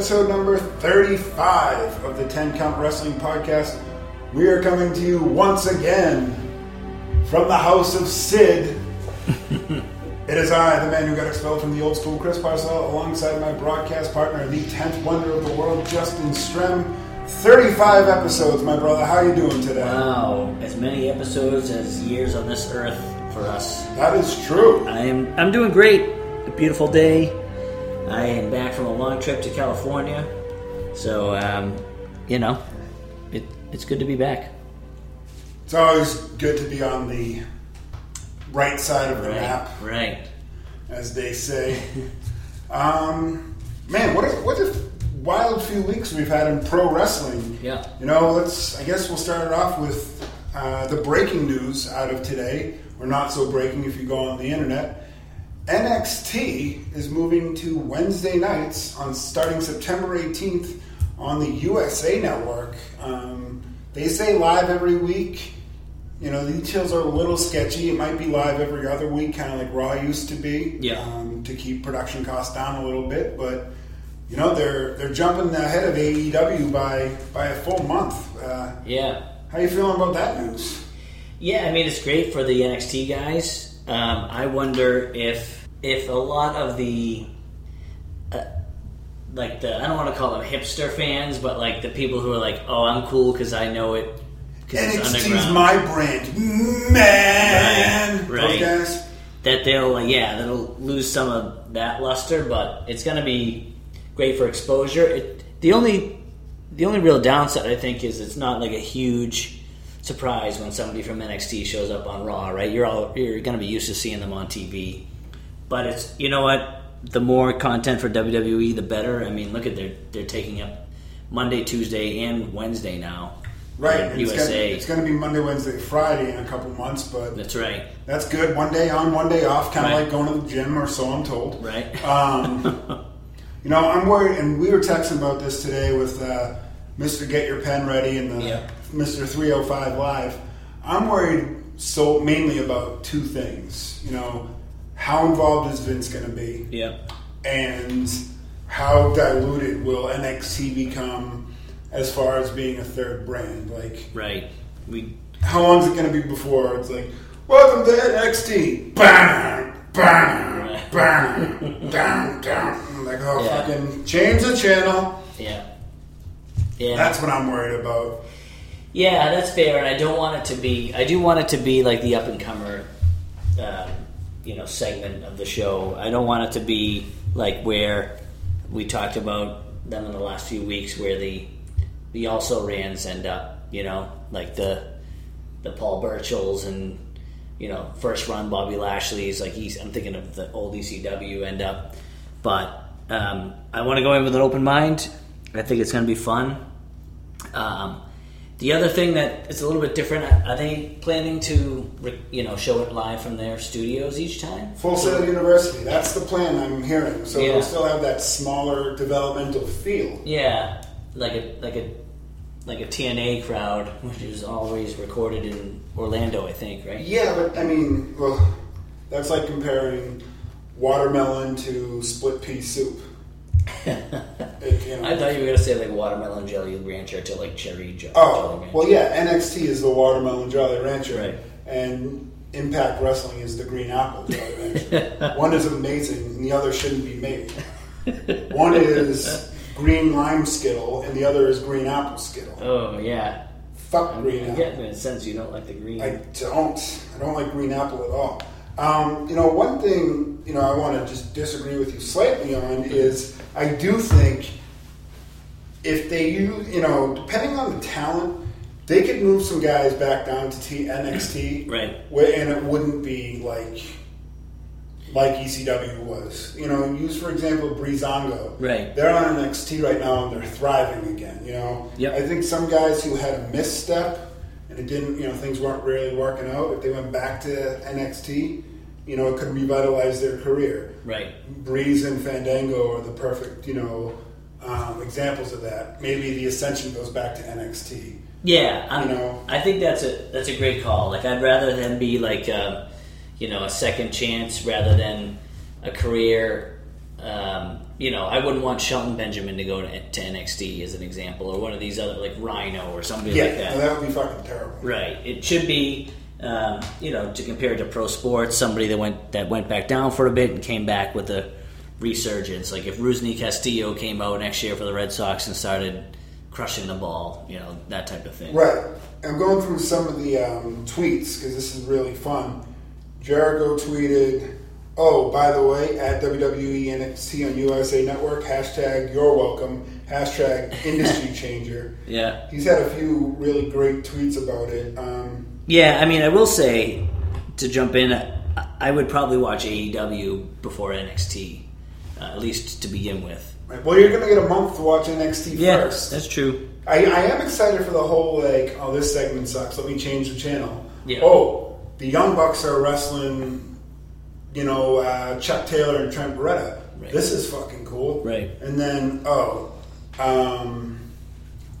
episode number 35 of the 10 Count Wrestling Podcast. We are coming to you once again from the house of Sid. it is I, the man who got expelled from the old school, Chris Parcell, alongside my broadcast partner, the 10th wonder of the world, Justin Strem. 35 episodes, my brother. How you doing today? Wow, as many episodes as years on this earth for us. That is true. I'm I'm doing great. A beautiful day. I am back from a long trip to California, so um, you know, it, it's good to be back. It's always good to be on the right side of the Right, map. right. as they say. um, man, what a, what a wild few weeks we've had in pro wrestling. Yeah. You know, let's. I guess we'll start it off with uh, the breaking news out of today, We're not so breaking if you go on the internet. NXT is moving to Wednesday nights on starting September 18th on the USA Network. Um, they say live every week. You know, the details are a little sketchy. It might be live every other week, kind of like Raw used to be, Yeah. um, to keep production costs down a little bit. But you know, they're they're jumping ahead of AEW by by a full month. Uh, Yeah. how you feeling about that news? Yeah, I mean it's great for the NXT guys. Um, I wonder if if a lot of the uh, like the I don't want to call them hipster fans, but like the people who are like, oh, I'm cool because I know it. 'cause it's NXT's underground." my brand, man. Right, right. Those guys. that they'll yeah that'll lose some of that luster, but it's going to be great for exposure. It, the only the only real downside I think is it's not like a huge surprise when somebody from NXT shows up on Raw, right? You're all you're going to be used to seeing them on TV, but it's you know what the more content for WWE, the better. I mean, look at they're they're taking up Monday, Tuesday, and Wednesday now. Right. on and It's gonna, USA. it's gonna be Monday, Wednesday, Friday in a couple months, but That's right. that's good. One day on, one day off, kind of Right. like going to the gym, or so I'm told. Right. Um, you know, I'm worried, and we were texting about this today with uh, Mr. Get Your Pen Ready and the Yeah. Mr. 305 Live. I'm worried so mainly about two things. You know, how involved is Vince going to be, Yeah. and how diluted will NXT become as far as being a third brand? Like, Right. We how long is it going to be before it's like, welcome to NXT, bam, bam, bam, down, down. Like, oh, Yeah. fucking change the channel. yeah. Yeah. That's what I'm worried about. Yeah, that's fair, and I don't want it to be. I do want it to be like the up and comer, um, you know, segment of the show. I don't want it to be like where we talked about them in the last few weeks, where the the also rans end up. You know, like the the Paul Burchills and you know first run Bobby Lashley's. Like he's, I'm thinking of the old ECW end up, but um, I want to go in with an open mind. I think it's going to be fun. Um, the other thing that is a little bit different, are they planning to, you know, show it live from their studios each time? Full Sail University, that's the plan I'm hearing. So Yeah. it'll still have that smaller developmental feel. Yeah, like a like a like a TNA crowd, which is always recorded in Orlando, I think, right? Yeah, but I mean, well, that's like comparing watermelon to split pea soup. It. I thought you were gonna say like watermelon Jolly Rancher to like cherry oh, jelly Oh, rancher. well, yeah, NXT is the Watermelon Jolly Rancher. Right. And Impact Wrestling is the Green Apple Jolly Rancher. One is amazing, and the other shouldn't be made. One is Green Lime Skittle, and the other is Green Apple Skittle. Oh yeah, Fuck I'm, Green I'm Apple. getting a sense you don't like the green. I don't. I don't like green apple at all. Um, you know, one thing you know I want to just disagree with you slightly on is I do think if they use you know depending on the talent, they could move some guys back down to T- NXT, Right. where- And it wouldn't be like like ECW was. You know, use for example Breezango. Right. They're on NXT right now and they're thriving again. You know. Yep. I think some guys who had a misstep and it didn't, you know, things weren't really working out. If they went back to NXT, you know, it could revitalize their career. right. Breeze and Fandango are the perfect, you know, um, examples of that. Maybe the Ascension goes back to NXT. Yeah, I'm, You know? I think that's a that's a great call. Like I'd rather than be like um, you know a second chance rather than a career um, you know, I wouldn't want Shelton Benjamin to go to, to NXT as an example, or one of these other like Rhino or somebody Yeah, like that. that would be fucking terrible. Right. It should be, um, you know, to compare it to pro sports, somebody that went that went back down for a bit and came back with a resurgence. Like if Rusney Castillo came out next year for the Red Sox and started crushing the ball, you know, that type of thing. Right. I'm going through some of the um, tweets because this is really fun. Jericho tweeted, "Oh, by the way, at WWE NXT on USA Network, hashtag You're Welcome, hashtag Industry Changer." Yeah. He's had a few really great tweets about it. Um, Yeah, I mean, I will say to jump in, I- would probably watch AEW before NXT, uh, at least to begin with. right, well, you're going to get a month to watch NXT Yeah, first. that's true. I, I am excited for the whole like, oh, this segment sucks. Let me change the channel. Yeah. Oh, the Young Bucks are wrestling, you know, uh, Chuck Taylor and Trent Beretta. Right. This is fucking cool. Right. And then oh, um,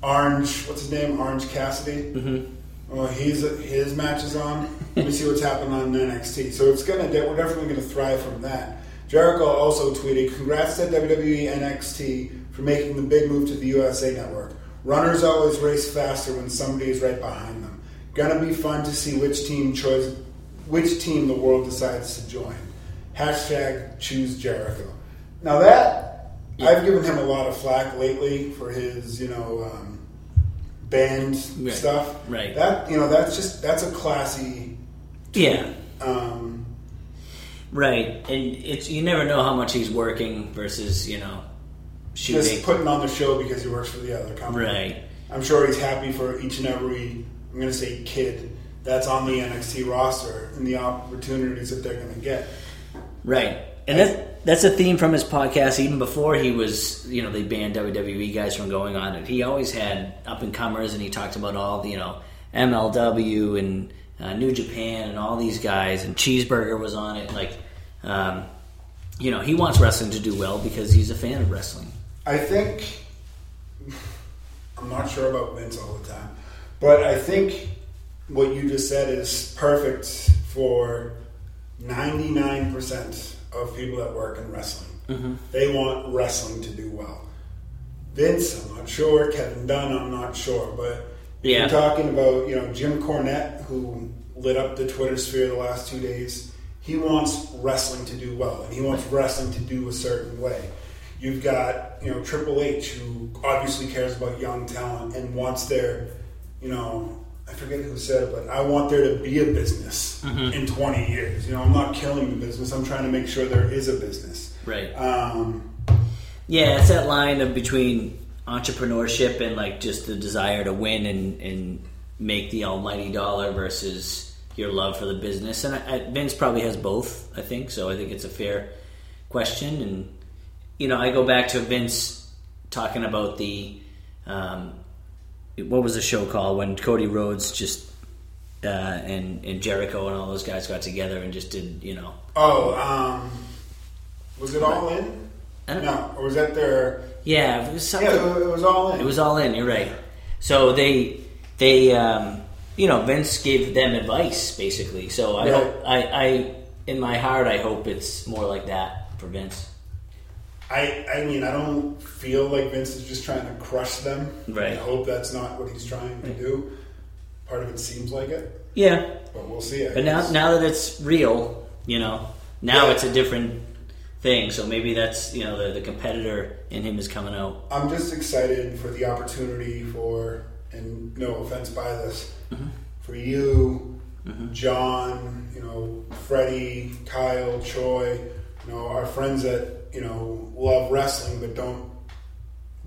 Orange, what's his name? Orange Cassidy. Mm-hmm. Well, he's his match is on. Let me see what's happening on NXT. So it's gonna we're definitely gonna thrive from that. Jericho also tweeted, "Congrats to WWE NXT for making the big move to the USA Network. Runners always race faster when somebody is right behind them. Gonna be fun to see which team choice, which team the world decides to join. Hashtag choose Jericho. Now that I've given him a lot of flack lately for his, you know, um, band Right. stuff. Right. That you know, that's just that's a classy. Yeah. Um, Right, and it's you never know how much he's working versus you know shooting. just putting on the show because he works for the other company. Right. I'm sure he's happy for each and every, I'm going to say kid, that's on the NXT roster and the opportunities that they're going to get. Right, and that that's a theme from his podcast. Even before he was, you know, they banned WWE guys from going on it. He always had up and comers, and he talked about all the, you know, MLW and uh, New Japan and all these guys. And Cheeseburger was on it. Like, um, you know, he wants wrestling to do well because he's a fan of wrestling. I think, I'm not sure about Vince all the time, but I think what you just said is perfect for 99% of people that work in wrestling. Mm-hmm. They want wrestling to do well. Vince, I'm not sure. Kevin Dunn, I'm not sure. But Yeah. you're talking about, you know, Jim Cornette, who lit up the Twitter sphere the last two days, he wants wrestling to do well, and he wants wrestling to do a certain way. You've got, you know, Triple H, who obviously cares about young talent and wants their, you know, I forget who said it, but I want there to be a business in 20 years. You know, I'm not killing the business. I'm trying to make sure there is a business. Right. Um, Yeah, it's that line of between entrepreneurship and like just the desire to win and, and make the almighty dollar versus your love for the business. And I, I, Vince probably has both, I think. So I think it's a fair question. And you know, I go back to Vince talking about the um, what was the show called when Cody Rhodes just uh, and and Jericho and all those guys got together and just did you know oh, um, was it all in? No, or was that their? yeah it was something. Yeah, it was- all in. It was all in. You're right. So they they um, you know Vince gave them advice basically. So I hope I, I in my heart I hope it's more like that for Vince. I, I mean, I don't feel like Vince is just trying to crush them. Right. I hope that's not what he's trying to do. Part of it seems like it, Yeah, but we'll see. I but now guess. now that it's real, you know, now Yeah. it's a different thing. So maybe that's you know the, the competitor in him is coming out. I'm just excited for the opportunity for, and no offense by this, Mm-hmm. for you, John, you know, Freddie, Kyle, Troy, you know, our friends that you know love wrestling but don't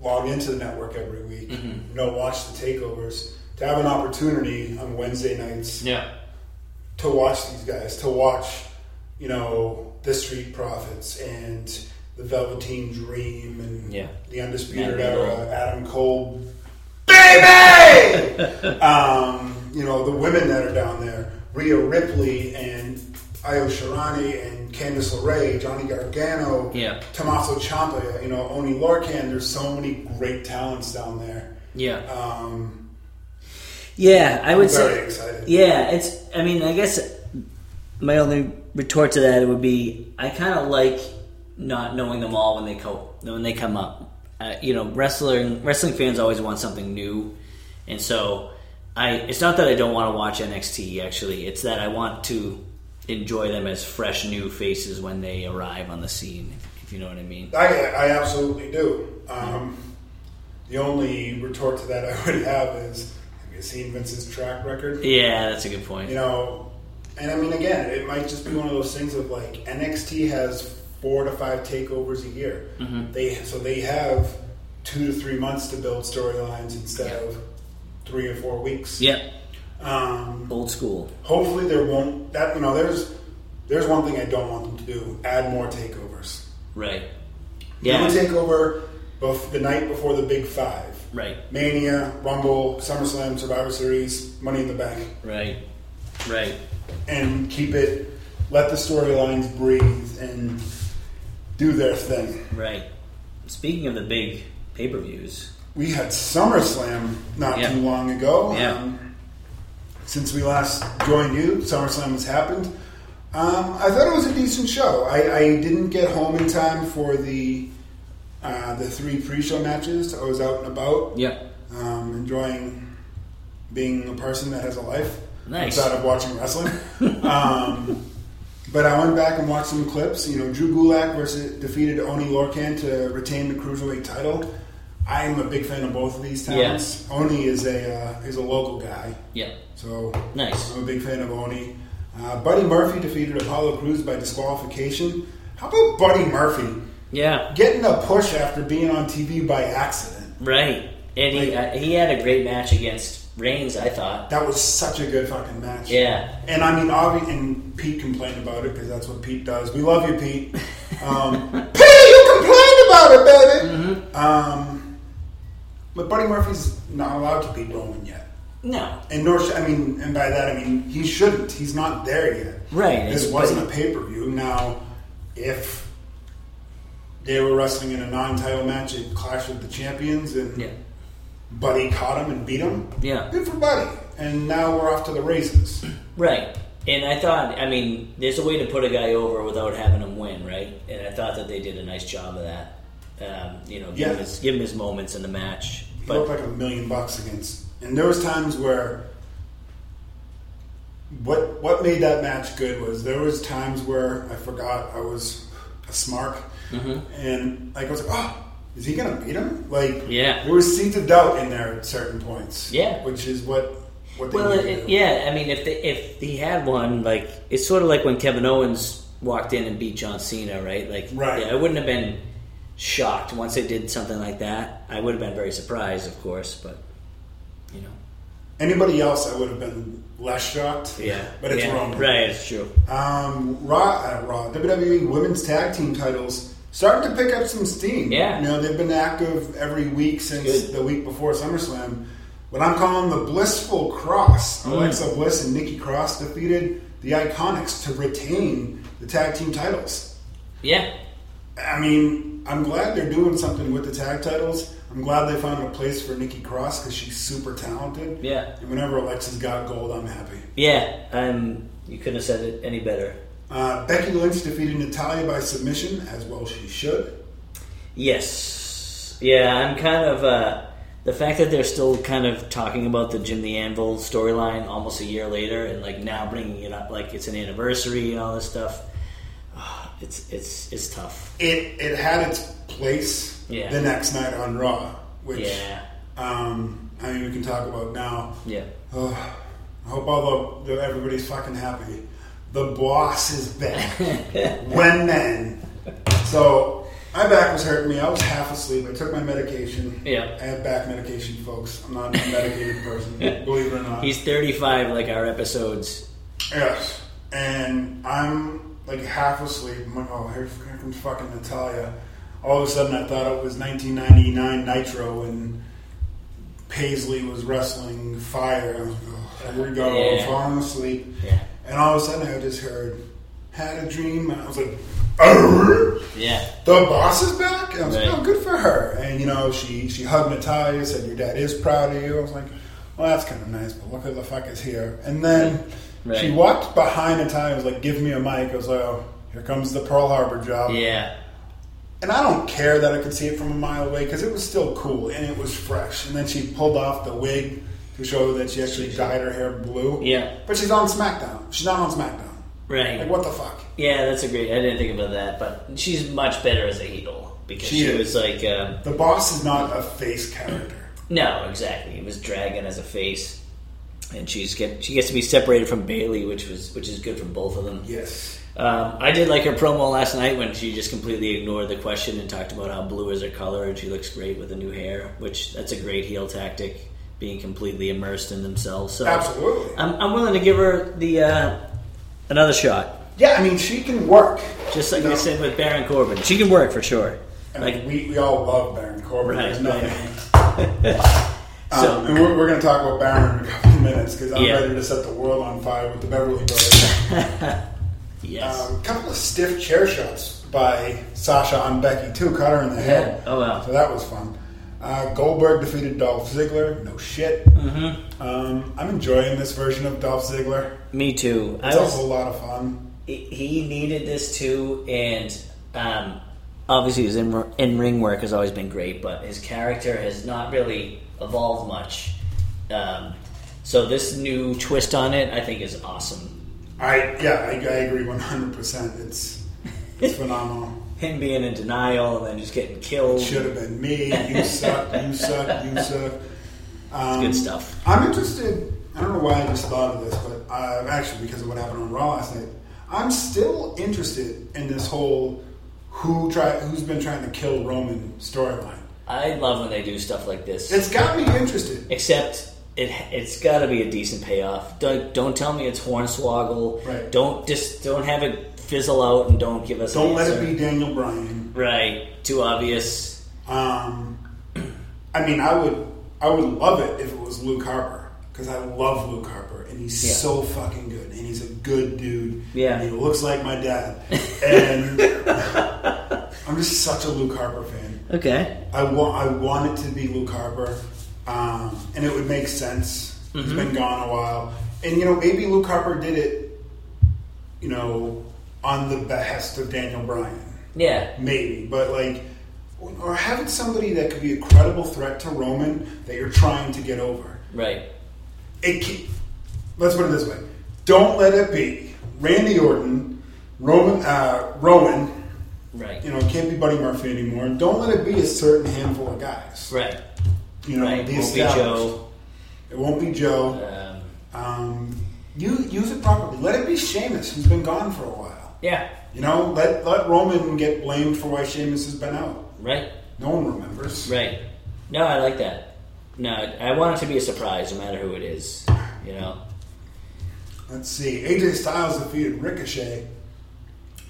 log into the network every week, Mm-hmm. don't watch the takeovers, to have an opportunity on Wednesday nights Yeah, to watch these guys, to watch, you know, the Street Profits and the Velveteen Dream and Yeah. the Undisputed Era, Adam Cole, baby. um, you know, the women that are down there, Rhea Ripley and Io Shirai and Candice LeRae, Johnny Gargano, Yeah. Tommaso Ciampa, you know, Oni Lorcan. There's so many great talents down there. yeah, Um, yeah. I would I'm very say excited. Yeah, it's. I mean, I guess my only retort to that would be I kind of like not knowing them all when they co- when they come up. Uh, you know, wrestling wrestling fans always want something new, and so I. It's not that I don't want to watch NXT. Actually, it's that I want to enjoy them as fresh new faces when they arrive on the scene. If you know what I mean. I, I absolutely do. Um, the only retort to that I would have is have you seen Vince's track record? Yeah, that's a good point. You know, and I mean, again, it might just be one of those things of like NXT has four to five takeovers a year. Mm-hmm. They so they have two to three months to build storylines instead Yeah. of three or four weeks. Yep, Um, old school. hopefully, there won't that you know. There's there's one thing I don't want them to do: add more takeovers. Right. Do a Yeah. takeover bef- the night before the big five. Right. Mania, Rumble, SummerSlam, Survivor Series, Money in the Bank, Right. Right. and keep it. Let the storylines breathe and do their thing. Right. Speaking of the big pay per views, We had SummerSlam not Yeah. too long ago. Yeah. Um, since we last joined you, SummerSlam has happened. Um, I thought it was a decent show. I, I didn't get home in time for the uh, the three pre-show matches. I was out and about. Yep. um, enjoying being a person that has a life Nice. outside of watching wrestling. um, but I went back and watched some clips. You know, Drew Gulak versus defeated Oni Lorcan to retain the cruiserweight title. I am a big fan of both of these talents. Oni is a uh, is a local guy, Yep. so Nice. I'm a big fan of Oni. Uh, Buddy Murphy defeated Apollo Crews by disqualification. How about Buddy Murphy Yeah. getting a push after being on TV by accident? Right. And he uh, he had a great match against Reigns. I thought. That was such a good fucking match. Yeah. And I mean, Avi and Pete complained about it because that's what Pete does. We love you, Pete. Um, Pete, you complained about it, baby. Um, but Buddy Murphy's not allowed to beat Roman yet, No. and nor sh- I mean, and by that I mean he shouldn't. He's not there yet. Right. This wasn't a pay per view. Now, if they were wrestling in a non-title match, it clashed with the champions, and Yeah. Buddy caught him and beat him. Yeah. Good for Buddy. And now we're off to the races. Right. And I thought, I mean, there's a way to put a guy over without having him win, right? And I thought that they did a nice job of that. Um, you know, give, Yeah. him his, give him his moments in the match. He But looked like a million bucks against. And there was times where what what made that match good was there was times where I forgot I was a smart Mm-hmm. and like I was like, oh, is he gonna beat him? Like, Yeah. there was seeds of doubt in there at certain points. Yeah. which is what what they well, it, yeah. I mean, if they, if he had one, like it's sort of like when Kevin Owens walked in and beat John Cena, right? Like, Right. yeah, I wouldn't have been shocked once they did something like that. I would have been very surprised, of course, but you know, Anybody else, I would have been less shocked. yeah. but it's yeah. Roman. Right, it's true. Um, Raw, uh, Raw, WWE Women's Tag Team titles starting to pick up some steam. Yeah. you know they've been active every week since Good. the week before SummerSlam. What I'm calling the Blissful Cross. Mm. Alexa Bliss and Nikki Cross defeated the Iconics to retain the tag team titles. Yeah, I mean, I'm glad they're doing something with the tag titles. I'm glad they found a place for Nikki Cross because she's super talented. yeah, And whenever Alexa's got gold, I'm happy. yeah. Um, you couldn't have said it any better. Uh, Becky Lynch defeated Natalya by submission, as well she should. Yes. Yeah, I'm kind of uh, the fact that they're still kind of talking about the Jim the Anvil storyline almost a year later, and like now bringing it up like it's an anniversary and all this stuff. It's it's it's tough. It it had its place Yeah. the next night on Raw, which Yeah. um, I mean we can talk about now. Yeah. Oh, I hope all the, the everybody's fucking happy. The boss is back. when then? So my back was hurting me. I was half asleep. I took my medication. Yeah. I have back medication, folks. I'm not a medicated person, believe it or not. He's 35, like our episodes. Yes. And I'm like half asleep. I'm like, oh, here, here comes fucking Natalya. All of a sudden, I thought it was 1999 Nitro and Paisley was wrestling Fire. I was like, oh, here we go. Yeah. I'm falling asleep. Yeah. And all of a sudden, I just heard, had a dream. And I was like, "Arr! Yeah. the boss is back. And I was Right. like, oh, good for her. And you know, she she hugged Natalya, said, your dad is proud of you. I was like, well, that's kind of nice, but look who the fuck is here. And then Right. she walked behind Natalya, and was like, give me a mic. I was like, oh, here comes the Pearl Harbor job. Yeah. and I don't care that I could see it from a mile away because it was still cool and it was fresh. And then she pulled off the wig to show that she actually dyed her hair blue. Yeah. But she's on SmackDown. She's not on SmackDown. Right. Like what the fuck? Yeah, that's a great. I didn't think about that, but she's much better as a heel because She she, was like, um, The boss is not a face character. no, exactly. It was Dragon as a face, and she's get she gets to be separated from Bayley, which was which is good for both of them. Yes. Um, I did like her promo last night when she just completely ignored the question and talked about how blue is her color and she looks great with the new hair, which that's a great heel tactic, being completely immersed in themselves. So Absolutely. I'm, I'm willing to give her the uh, another shot, Yeah, I mean she can work. just like You I said with Baron Corbin. She can work for sure. I mean, Like we, we all love Baron Corbin. Right, nothing. right. Um, and we're, we're going to talk about Baron in a couple of minutes because I'm Yeah. ready to set the world on fire with the Beverly Brothers. yes. A couple of stiff chair shots by Sasha on Becky too, caught her in the head. Oh, wow. So that was fun. Uh, Goldberg defeated Dolph Ziggler. No shit. Mm-hmm. Um, I'm enjoying this version of Dolph Ziggler. Me too. It's I a was whole lot of fun. he- he needed this too, and um, obviously his in, in ring work has always been great, but his character has not really evolved much. Um, so this new twist on it, I think, is awesome. I yeah, I, I agree 100. percent It's it's phenomenal. Him being in denial and then just getting killed. Should have been me. You suck. You suck. You suck. Um, Good stuff. I'm interested. I don't know why I just thought of this, but uh, actually because of what happened on Raw last night, I'm still interested in this whole who try who's been trying to kill Roman storyline. I love when they do stuff like this. It's got me interested. Except it, it's got to be a decent payoff. Don't, don't tell me it's Hornswoggle. Right. Don't just don't have it fizzle out and don't give us. Don't an let answer. it be Daniel Bryan. right. Too obvious. Um, I mean, I would I would love it if it was Luke Harper because I love Luke Harper and he's Yeah. so fucking good and he's a good dude. Yeah. and he looks like my dad. And I'm just such a Luke Harper fan. Okay. I want I want it to be Luke Harper, um, and it would make sense. He's Mm-hmm. been gone a while, and you know maybe Luke Harper did it, you know, on the behest of Daniel Bryan, Yeah. maybe, but like, or having somebody that could be a credible threat to Roman that you're trying to get over. Right. It can, let's put it this way: don't let it be Randy Orton, Roman, uh, Rowan. Right. You know, it can't be Buddy Murphy anymore. Don't let it be a certain handful of guys. Right. You know, right. the Won't be. Joe. It won't be Joe. Um, Um, you use it properly. Let it be Sheamus, who's been gone for a while. yeah. You know, let let Roman get blamed for why Sheamus has been out. Right. No one remembers. Right. No, I like that. No, I want it to be a surprise, no matter who it is. You know. Let's see. AJ Styles defeated Ricochet.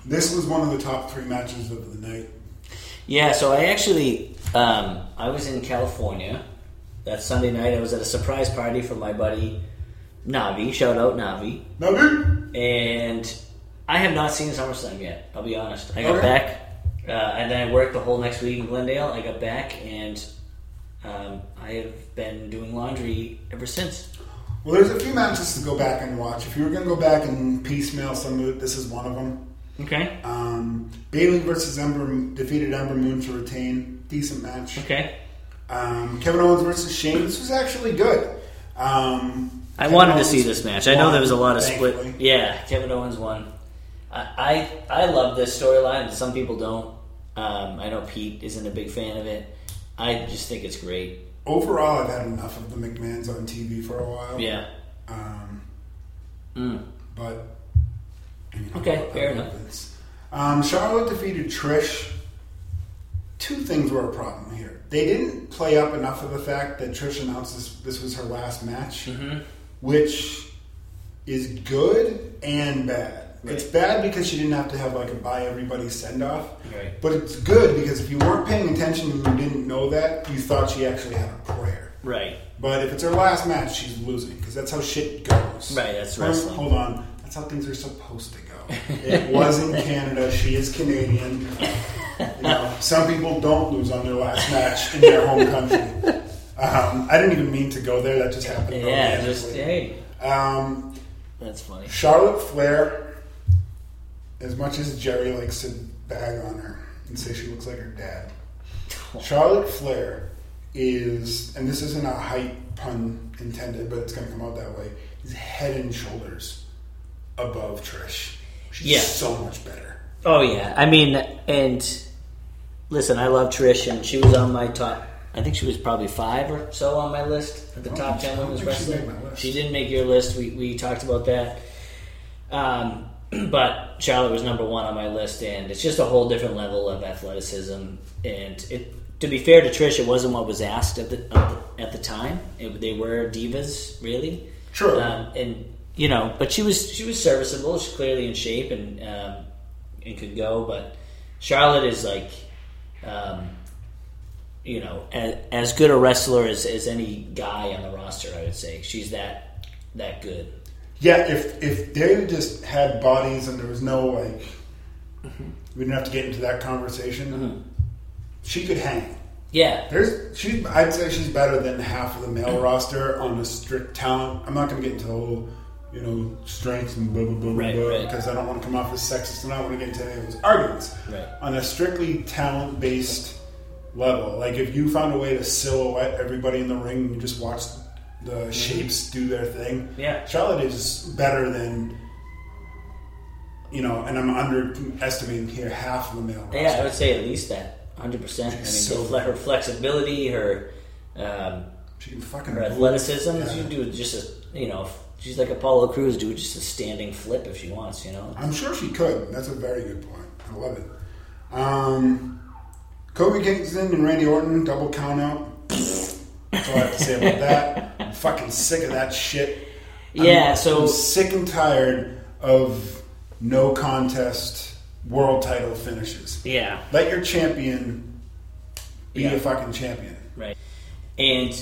This was one of the top three matches of the night. Yeah. So I actually, um, I was in California that Sunday night. I was at a surprise party for my buddy Navi. Shout out Navi. Navi. and I have not seen SummerSlam yet. I'll be honest. I got Okay. back, uh, and then I worked the whole next week in Glendale. I got back, and um, I have been doing laundry ever since. well, there's a few matches to go back and watch. If you were going to go back and piecemeal some of it, this is one of them. Okay. Um, Bayley versus Ember defeated Ember Moon to retain. Decent match. Okay. Um, Kevin Owens versus Shane. This was actually good. Um, I Kevin wanted to see this match. I know there was a lot of thankfully. split. Yeah, Kevin Owens won. I I, I love this storyline. Some people don't. Um, I know Pete isn't a big fan of it. I just think it's great. Overall, I've had enough of the McMahons on TV for a while. Yeah. Um, Mm. but you know, Okay, fair enough. Um, Charlotte defeated Trish. Two things were a problem here. They didn't play up enough of the fact that Trish announced this, this was her last match, Mm-hmm. which is good and bad. It's bad because she didn't have to have like a buy everybody send off. Right. But it's good because if you weren't paying attention and you didn't know that, you thought she actually had a prayer. Right. But if it's her last match, she's losing because that's how shit goes. Right, that's wrestling. Hold on, that's how things are supposed to go. It was in Canada. She is Canadian. You know, some people don't lose on their last match in their home country. Um, I didn't even mean to go there. That just happened. Yeah. Just hey. Um, That's funny. Charlotte Flair, as much as Jerry likes to bag on her, and say she looks like her dad. Charlotte Flair is, and this isn't a height pun intended, but it's going to come out that way. Is head and shoulders above Trish. She's Yeah. so much better. Oh yeah, I mean, and listen, I love Trish, and she was on my top. I think she was probably five or so on my list at the Oh, top ten women's think she wrestler. made my list. She didn't make your list. We we talked about that. Um, but Charlotte was number one on my list, and it's just a whole different level of athleticism. And it, to be fair to Trish, it wasn't what was asked at the at the, at the time. It, they were divas, really. True. Um, and you know, but she was she was serviceable. She's clearly in shape and um, and could go. But Charlotte is like, um, you know, as, as good a wrestler as, as any guy on the roster. I would say she's that that good. Yeah, if if they just had bodies and there was no like, Mm-hmm. we didn't have to get into that conversation. She could hang. Yeah, There's she. I'd say she's better than half of the male roster on a strict talent. I'm not going to get into the whole, you know, strengths and blah blah blah Right, blah right. because I don't want to come off as sexist and I don't want to get into any of those arguments. Right. On a strictly talent based level, like if you found a way to silhouette everybody in the ring and you just watch the shapes do their thing, Yeah. Charlotte is better than. You know, and I'm underestimating here half of the male roster. yeah. I would say at least that. Hundred percent. I mean, so her flexibility, her um, She can fucking her athleticism. Yeah. She can do just a you know. She's like Apollo Crews, do just a standing flip if she wants. You know. I'm sure she could. That's a very good point. I love it. Um, Kofi Kingston and Randy Orton double count out. That's all I have to say about that. I'm fucking sick of that shit. I'm- Yeah, so- I'm sick and tired of no contest world title finishes. Yeah. Let your champion be Yeah. a fucking champion. Right. And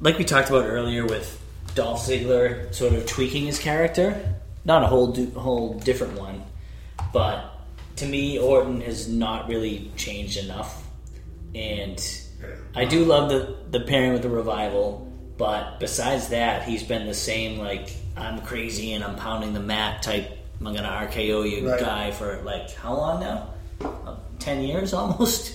like we talked about earlier with Dolph Ziggler sort of tweaking his character, not a whole whole different one, but to me Orton has not really changed enough. And I do love the the pairing with the revival, but besides that, he's been the same like I'm crazy and I'm pounding the mat type I'm gonna RKO you Right. guy for like how long now? Uh, Ten years almost.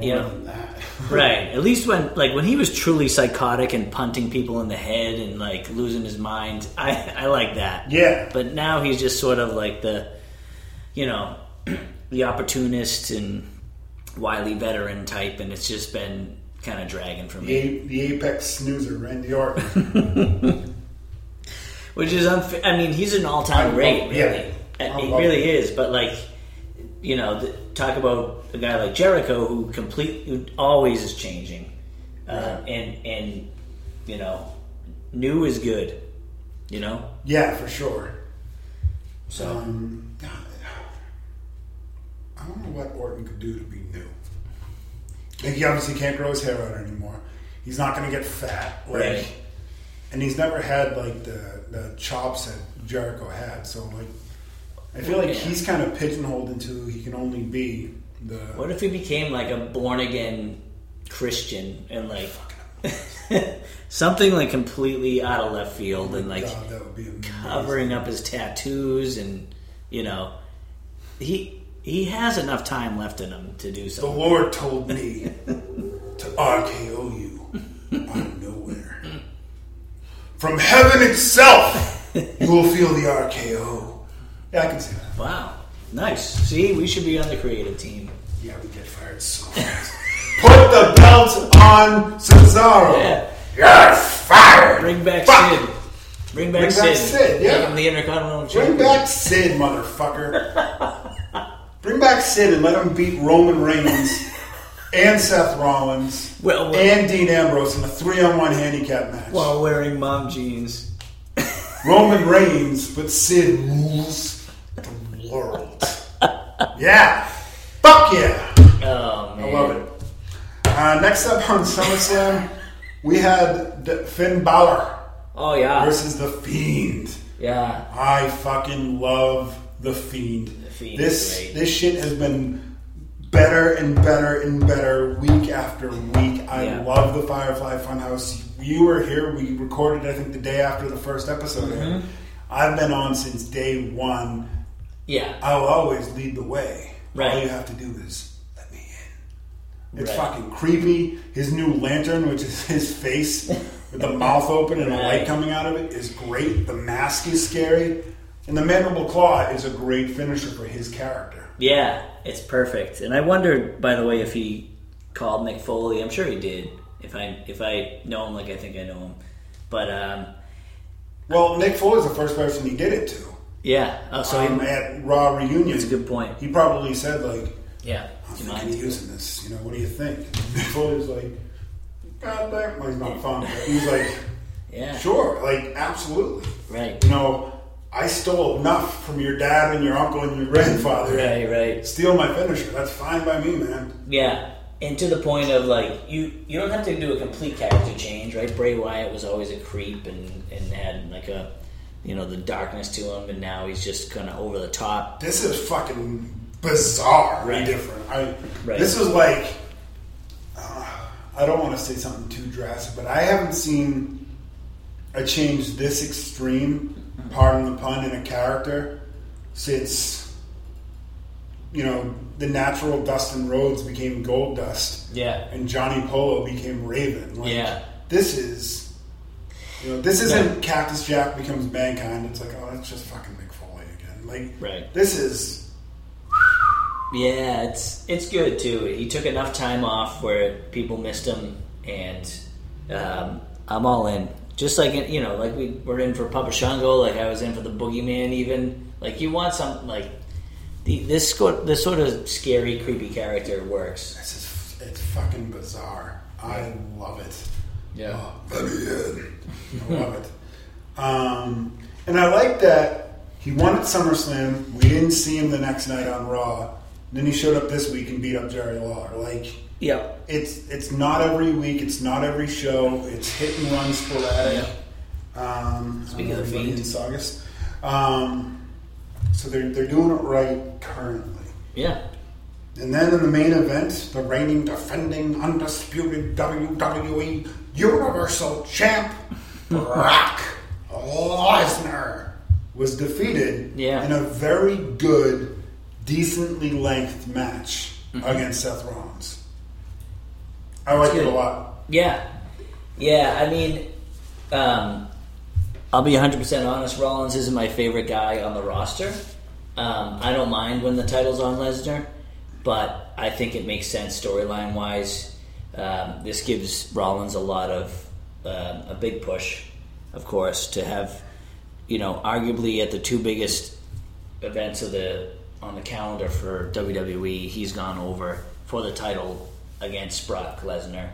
You know, than that. Right. At least when like when he was truly psychotic and punting people in the head and like losing his mind, I I like that. Yeah. But now he's just sort of like the you know, the opportunist and wily veteran type and it's just been kind of dragging for The, me. a- the apex snoozer, Randy Orton. Which is unfair. I mean, he's an all-time great, really. yeah. Uh, I He really is, but like you know, the, talk about a guy like Jericho who complete who always is changing, uh, Right. and and you know, new is good, you know. yeah, for sure. So Um, I don't know what Orton could do to be new. Like he obviously can't grow his hair out anymore. He's not going to get fat, like, Right. and he's never had like the the chops that Jericho had. So like, I feel like Yeah. he's kind of pigeonholed into he can only be the. what if he became like a born again Christian and like something like completely out of left field oh and like God, that would be covering up his tattoos and you know he he has enough time left in him to do something. The. Lord told me to RKO you out of nowhere. From heaven itself, you will feel the RKO. Yeah, I can see that. Wow, nice. See, we should be on the creative team. Yeah, we get fired so fast. Put the belt on Cesaro. Yeah. You're fired. Bring back Fuck. Sid. Bring back Sid. Bring Sid. back Sid, yeah. Him the Intercontinental Bring Champion. back Sid, motherfucker. Bring back Sid and let him beat Roman Reigns and Seth Rollins Well, well- and Dean Ambrose in a three-on-one handicap match. While wearing mom jeans. Roman Reigns, but Sid rules world. yeah. Fuck yeah. Oh man, I love it. Uh, next up on SummerSlam, we had Finn Balor Oh yeah, versus The Fiend. yeah. I fucking love The Fiend. Fiend this this shit has been better and better and better week after week. I Yeah. love the Firefly Funhouse. You were here. We recorded, I think, the day after the first episode. Mm-hmm. I've been on since day one. Yeah, I'll always lead the way. Right. All you have to do is let me in. It's Right. fucking creepy. His new lantern, which is his face with the mouth open and the light coming out of it, is great. The mask is scary. And the mandible claw is a great finisher for his character. Yeah, it's perfect. And I wondered, by the way, if he called Mick Foley. I'm sure he did. If I if I know him like I think I know him, but um, Well, Mick Foley's the first person he did it to. Yeah. Oh, so um, he, at Raw reunion. that's a good point. He probably said like, Yeah. I'm you thinking of using this. You know, what do you think? Foley was like, God damn. Well, he's not fun, but he was like, Yeah. sure, like, absolutely. Right. You know, I stole enough from your dad and your uncle and your grandfather. Right. Right. Steal my finisher. That's fine by me, man. Yeah, and to the point of like you you don't have to do a complete character change, right? Bray Wyatt was always a creep and and had like a you know the darkness to him, and now he's just kind of over the top. This is fucking bizarre Right. different. I, Right. This is like, uh, I don't want to say something too drastic, but I haven't seen a change this extreme, pardon the pun, in a character since, you know, the natural Dustin Rhodes became Gold Dust Yeah, and Johnny Polo became Raven. Like, Yeah. This is, you know, this isn't Cactus Jack becomes Mankind. It's like, oh, that's just fucking Mick Foley again. Like, Right. this is yeah, it's it's good too. He took enough time off where people missed him, and um, I'm all in. Just like you know, like we were in for Papa Shango, like I was in for the Boogeyman. Even like you want some like the, this sco- this sort of scary, creepy character works. This is it's fucking bizarre. I love it. Yeah. Oh, let me in. I love it. Um, and I like that he won at SummerSlam. We didn't see him the next night on Raw. Then he showed up this week and beat up Jerry Lawler. Like Yeah, it's it's not every week. It's not every show. It's hit and run sporadic. Um, Speaking of Fiend. in Saugus. Um, so they're they're doing it right currently. yeah, And then in the main event, the reigning, defending, undisputed WWE Universal Champ, Brock Lesnar, was defeated Yeah. in a very good, decently length match against Seth Rollins. I like it a lot. yeah, yeah. I mean, um, I'll be 100 percent honest. Rollins isn't my favorite guy on the roster. Um, I don't mind when the title's on Lesnar, but I think it makes sense storyline wise. Um, this gives Rollins a lot of um a big push, of course, to have you know arguably at the two biggest events of the on the calendar for WWE, he's gone over for the title against Brock Lesnar,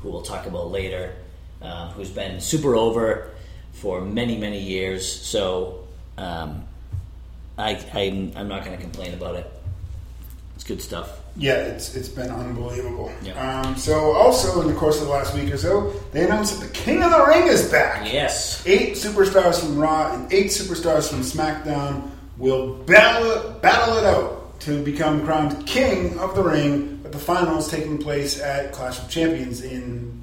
who we'll talk about later, um, who's been super over for many many years. So um, I, I I'm not going to complain about it. It's good stuff. Yeah, it's it's been unbelievable. Yeah. Um, so also in the course of the last week or so, they announced that the King of the Ring is back. Yes. Eight superstars from Raw and eight superstars from SmackDown will battle battle it out to become crowned King of the Ring. With the finals taking place at Clash of Champions in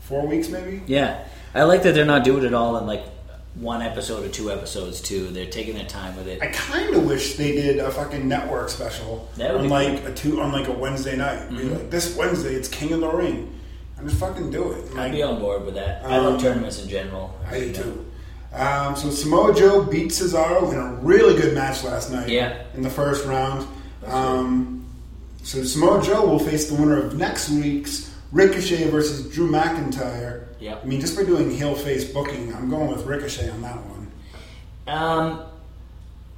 four weeks, maybe. Yeah, I like that they're not doing it all in like one episode or two episodes too. They're taking their time with it. I kind of wish they did a fucking network special on like a two on like a Wednesday night. Mm-hmm. like, this Wednesday, it's King of the Ring. And just fucking do it. I'd Like, be on board with that. I love Um, tournaments in general. I do know. too. Um, so Samoa Joe beat Cesaro in a really good match last night. Yeah. In the first round. Um, so Samoa Joe will face the winner of next week's Ricochet versus Drew McIntyre. Yep. I mean, just by doing heel face booking, I'm going with Ricochet on that one. Um,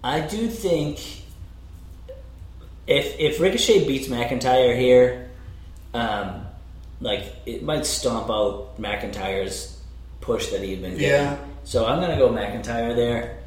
I do think if if Ricochet beats McIntyre here, um, like it might stomp out McIntyre's push that he had been getting. Yeah. So I'm gonna go McIntyre there,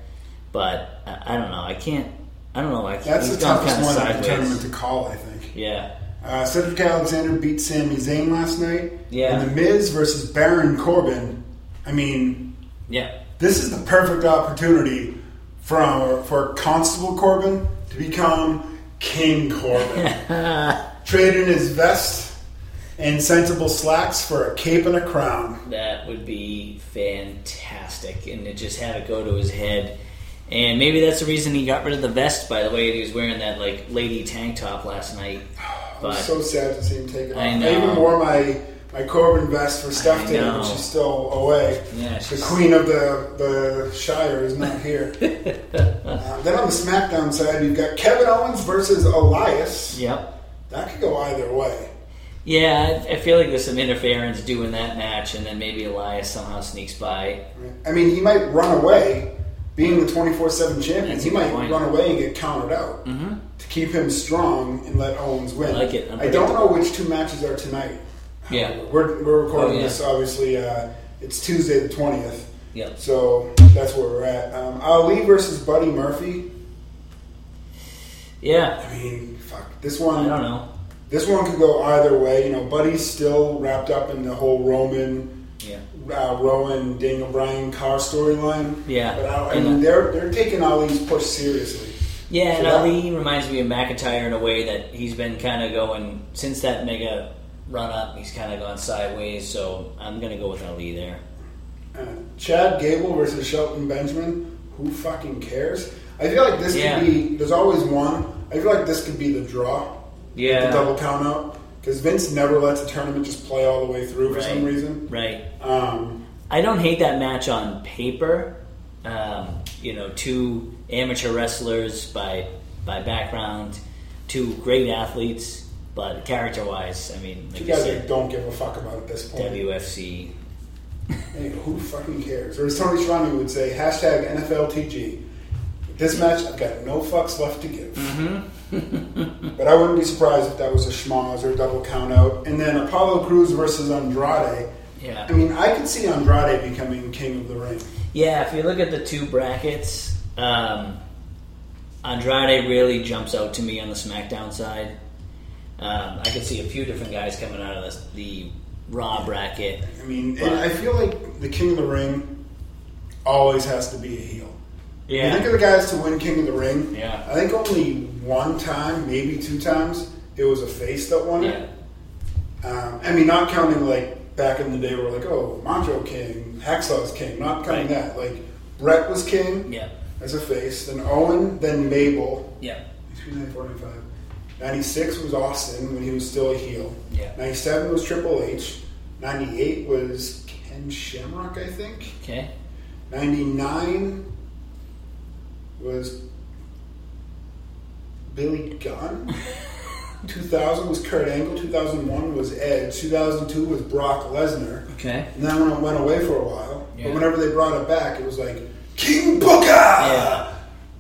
but I, I don't know. I can't. I don't know. I That's the toughest one in the tournament to call, I think. Yeah. Uh, Cedric Alexander beat Sami Zayn last night. Yeah. And The Miz versus Baron Corbin. I mean, Yeah. this is the perfect opportunity for for Constable Corbin to become King Corbin. Trading his vest and sensible slacks for a cape and a crown. That would be fantastic, and it just had to go to his head. And maybe that's the reason he got rid of the vest. By the way, he was wearing that like lady tank top last night. I'm But so sad to see him take it off. I I, even wore my my Corbin vest for Steph I today, but she's still away. yeah, The queen of the, the Shire is not here. uh, then on the SmackDown side, you've got Kevin Owens versus Elias. Yep. That could go either way. Yeah, I, I feel like there's some interference doing that match, and then maybe Elias somehow sneaks by. I mean, he might run away, being the 24 7 champion. That's he might point. run away and get counted out Mm-hmm. to keep him strong and let Owens win. I like it. I don't know which two matches are tonight. Yeah. We're, we're recording Oh, yeah. this, obviously, uh, it's Tuesday the 20th. Yep. So that's where we're at. Um, Ali versus Buddy Murphy. Yeah. I mean, fuck. This one. I don't know. this one could go either way. You know, Buddy's still wrapped up in the whole Roman, Yeah. Uh, Rowan, Daniel Bryan car storyline. Yeah. But I, I And, mean, uh, they're they're taking Ali's push seriously. Yeah, and that- Ali reminds me of McIntyre in a way that he's been kind of going since that mega run up. He's kind of gone sideways, so I'm gonna go with Ali there. Uh, Chad Gable versus Shelton Benjamin. Who fucking cares? I feel like this Yeah. could be. There's always one. I feel like this could be the draw. Yeah, The double count out. Because Vince never lets a tournament just play all the way through for some reason. right. Um, I don't hate that match on paper. Um, you know, two amateur wrestlers by by background, two great athletes, but character wise, I mean, two like guys said, that don't give a fuck about at this point. WFC. Hey, who fucking cares? Or as Tony Schiavone would say, hashtag NFLTG. This match, I've got no fucks left to give. Mm-hmm. But I wouldn't be surprised if that was a schmoz or a double count out. And then Apollo Crews versus Andrade. Yeah. I mean, I could see Andrade becoming king of the ring. Yeah, if you look at the two brackets, um, Andrade really jumps out to me on the SmackDown side. Um, I could see a few different guys coming out of the, the Raw bracket. I mean, I feel like the king of the ring always has to be a heel. You think of the guys to win King of the Ring. Yeah. I think only one time, maybe two times, it was a face that won yeah, it. Um, I mean, not counting like back in the day, where like, oh, Macho King, Hacksaw's King. Not counting Right. that. Like Bret was king yeah, as a face, then Owen, then Mabel. yeah, Between 94 and 95. 96 was Austin when he was still a heel. yeah. 97 was Triple H. 98 was Ken Shamrock, I think. Okay, 99 was Billy Gunn. 2000 was Kurt Angle. 2001 was Edge. 2002 was Brock Lesnar. okay. And then when it went away for a while, Yeah. but whenever they brought it back, it was like King Booker, Yeah.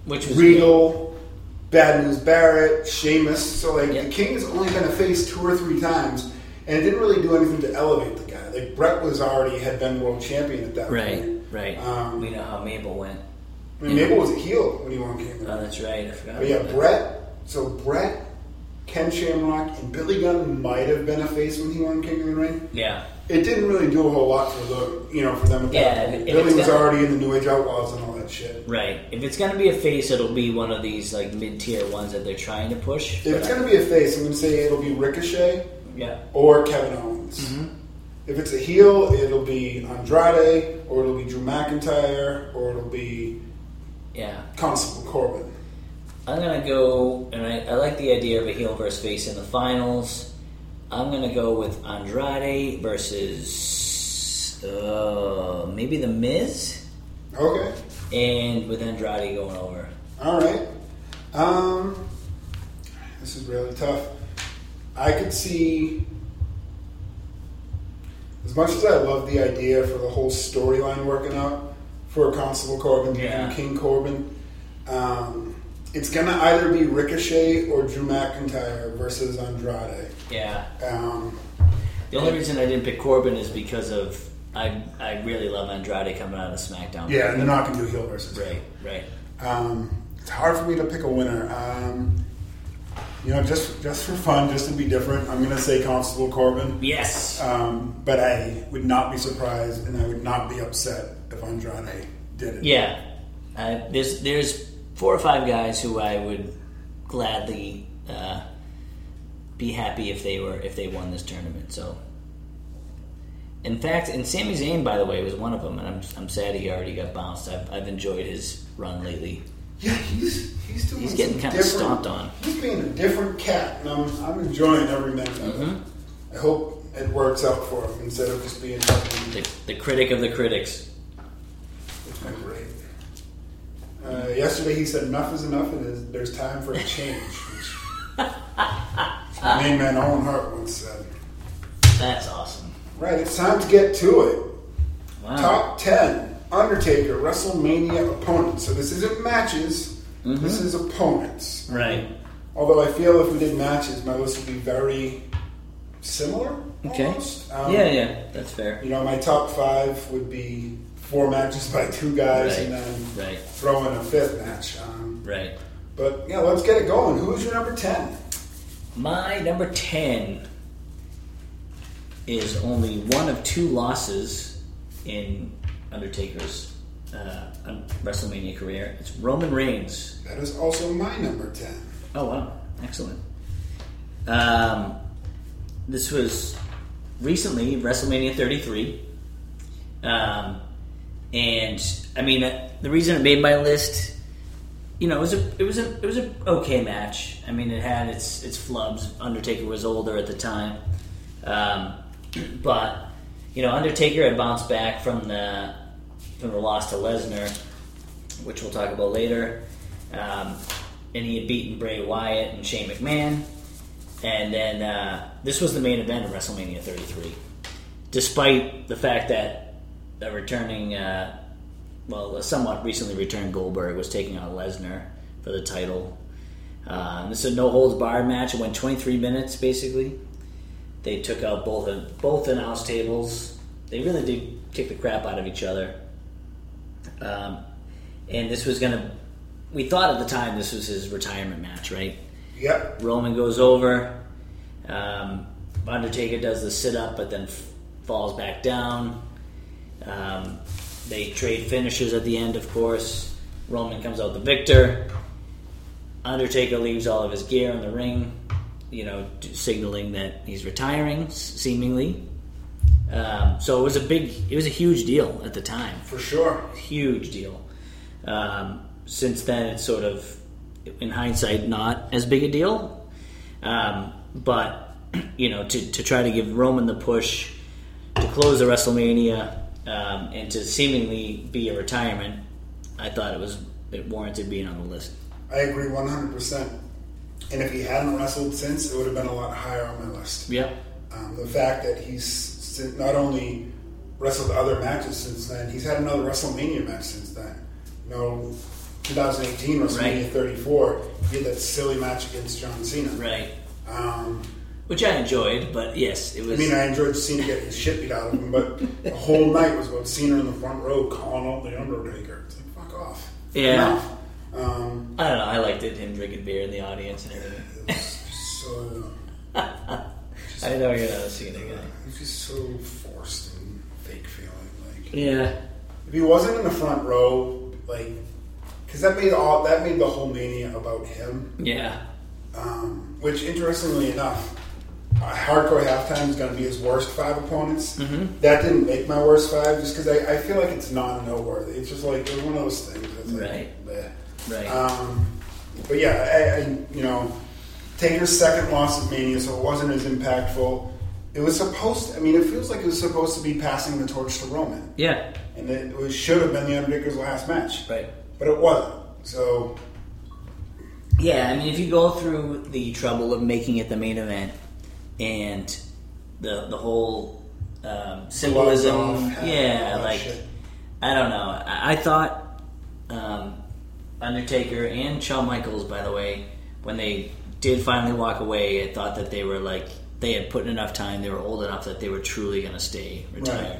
Which was Regal, Bad News Barrett, Sheamus. So like Yeah. the King has only been a face two or three times, and it didn't really do anything to elevate the guy. Like Bret was already had been world champion at that Right, point. right. Um, we know how Mabel went. I mean, Mabel was a heel when he won King of the Oh, that's right. I forgot. But yeah. Bret. So Bret, Ken Shamrock, and Billy Gunn might have been a face when he won King of the Ring. Yeah, It didn't really do a whole lot for the you know for them at that Yeah. Billy was gonna- already in the New Age Outlaws and all that shit. right. If it's gonna be a face, it'll be one of these like mid-tier ones that they're trying to push. If it's I- going to be a face, I'm to say it'll be Ricochet yeah, or Kevin Owens. Mm-hmm. If it's a heel, it'll be Andrade, or it'll be Drew McIntyre, or it'll be yeah. Constable Corbin. I'm gonna go, and I, I like the idea of a heel versus face in the finals. I'm gonna go with Andrade versus uh, maybe the Miz, Okay. and with Andrade going over. All right. Um, this is really tough. I could see, as much as I love the idea for the whole storyline working out for Constable Corbin Yeah. King Corbin, um, it's going to either be Ricochet or Drew McIntyre versus Andrade. Yeah. Um, The only reason I didn't pick Corbin is because of I I really love Andrade coming out of SmackDown. yeah, and they're not going to do heel versus heel. Right. Right. Um, it's hard for me to pick a winner. Um, you know, just just for fun, just to be different, I'm going to say Constable Corbin. Yes. Um, but I would not be surprised, and I would not be upset if Andrade did it. Yeah, uh, there's there's four or five guys who I would gladly uh, be happy if they were if they won this tournament. So in fact, and Sami Zayn, by the way, was one of them, and I'm, I'm sad he already got bounced. I've, I've enjoyed his run lately. Yeah, he's he's doing He's getting kind of stomped on. He's being a different cat, and I'm I'm enjoying every minute of Mm-hmm. I hope it works out for him instead of just being. The, the critic of the critics. Great. Uh, yesterday he said enough is enough, and there's- time for a change. Which my main man Owen Hart once said. That's awesome. Right, it's time to get to it. Wow. Top 10 Undertaker WrestleMania opponents. So this isn't matches, this is opponents. Right. Although I feel if we did matches, my list would be very similar. Okay. Um, yeah, yeah, that's fair. You know, my top five would be four matches by two guys Right. and then Right. throw in a fifth match. Um, Right. but yeah, let's get it going. Who's your number 10? My number 10 is only one of two losses in Undertaker's uh, WrestleMania career. It's Roman Reigns. That is also my number 10. Oh, wow. Excellent. Um, this was recently WrestleMania 33. Um, and I mean, uh, the reason it made my list, you know, it was a it was a it was a okay match. I mean, it had its its flubs. Undertaker was older at the time, um, but you know, Undertaker had bounced back from the from the loss to Lesnar, which we'll talk about later. Um, and he had beaten Bray Wyatt and Shane McMahon. And then uh, this was the main event of WrestleMania 33. Despite the fact that a returning, uh, well, a somewhat recently returned Goldberg was taking on Lesnar for the title. Uh, this is a no holds barred match. It went 23 minutes basically. They took out both both announce tables. They really did kick the crap out of each other. Um, and this was gonna. We thought at the time this was his retirement match, right? Yep. Roman goes over. Um, Undertaker does the sit up, but then f- falls back down. Um, they trade finishes at the end, of course. Roman comes out the victor. Undertaker leaves all of his gear in the ring, you know, signaling that he's retiring, seemingly. Um, so it was a big, it was a huge deal at the time For sure. huge deal. Um, since then, it's sort of, in hindsight, not as big a deal. Um, but you know, to, to try to give Roman the push to close the WrestleMania um, and to seemingly be a retirement, I thought it was it warranted being on the list. I agree 100%. And if he hadn't wrestled since, it would have been a lot higher on my list. Yep. Um, the fact that he's not only wrestled other matches since then, he's had another WrestleMania match since then. You know, 2018 WrestleMania Right. 34, he had that silly match against John Cena. Right. Um, Which I enjoyed, but yes, it was. I mean, I enjoyed Cena getting his shit beat out of him, but the whole night was about Cena in the front row calling out the Undertaker. It's like, fuck off. Yeah. Um, I don't know. I liked it. Him drinking beer in the audience and everything. it was so. I don't know you're not a Cena guy. It's just so forced and fake feeling. Like Yeah. if he wasn't in the front row, like because that made all that made the whole mania about him. Yeah. Um, which interestingly enough, hardcore halftime is going to be his worst five opponents. Mm-hmm. That didn't make my worst five just because I, I feel like it's non noteworthy. It's just like it was one of those things. That's like, Right. bleh. Right. Um, but yeah, I, I, you know, Taker's second loss at Mania, so it wasn't as impactful. It was supposed. To, I mean, it feels like it was supposed to be passing the torch to Roman, yeah. and it was, should have been the Undertaker's last match, Right. but it wasn't. So Yeah, I mean, if you go through the trouble of making it the main event and the the whole um, symbolism, off, yeah, like shit. I don't know. I, I thought um, Undertaker and Shawn Michaels, by the way, when they did finally walk away, I thought that they were like they had put in enough time. They were old enough that they were truly going to stay retired. Right.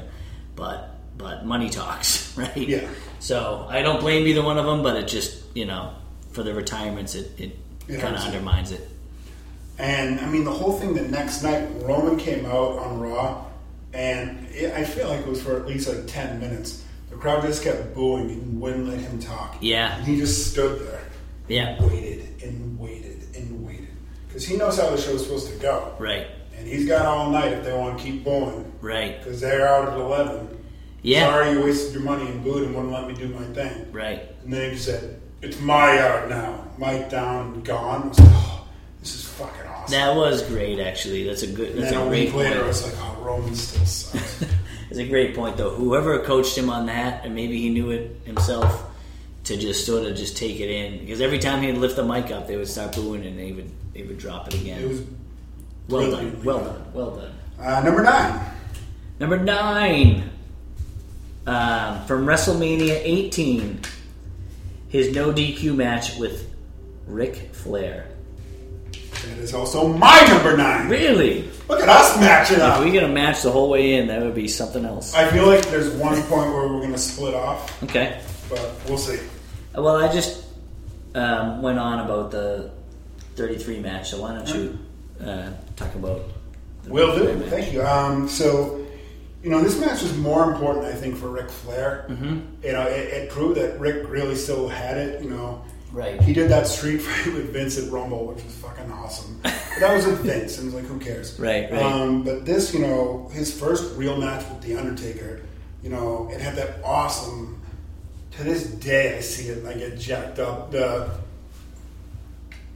But but money talks, right? Yeah. So I don't blame either one of them, but it just you know for the retirements, it it, It kind of undermines it. And I mean, the whole thing the next night, Roman came out on Raw, and it, I feel like it was for at least like 10 minutes. The crowd just kept booing and wouldn't let him talk. Yeah. And he just stood there. Yeah. Waited and waited and waited. Because he knows how the show's supposed to go. Right. and he's got all night if they want to keep booing. Right. because they're out at eleven. Yeah. Sorry, you wasted your money and booed and wouldn't let me do my thing. Right. And then he just said, "It's my yard now." Mic down and gone. I was like, "Oh, this is fucking awesome." That was great, actually. That's a good. and That's then a a great week later, I point. was like, "Oh, Roman still sucks." It's a great point, though. Whoever coached him on that, and maybe he knew it himself, to just sort of just take it in, because every time he'd lift the mic up, they would start booing, and they would they would drop it again. it was well done, well done. done, well done. uh, number nine. Number nine, um, from WrestleMania 18, his no DQ match with Ric Flair. That is also my number nine. Really? Look at us matching up. If we get a match the whole way in, that would be something else. I feel like there's one point where we're going to split off, Okay. but we'll see. Well, I just um, went on about the 33 match, so why don't you uh, talk about the Will do. 33 match? Thank you. Um, so, you know, this match was more important, I think, for Ric Flair. Mm-hmm. You know, it, it proved that Ric really still had it. You know, Right. he did that street fight with Vince at Rumble, which was fucking awesome. But that was with Vince, and it was like, who cares? Right, right. Um, but this, you know, his first real match with The Undertaker, you know, it had that awesome. To this day, I see it and I get jacked up. The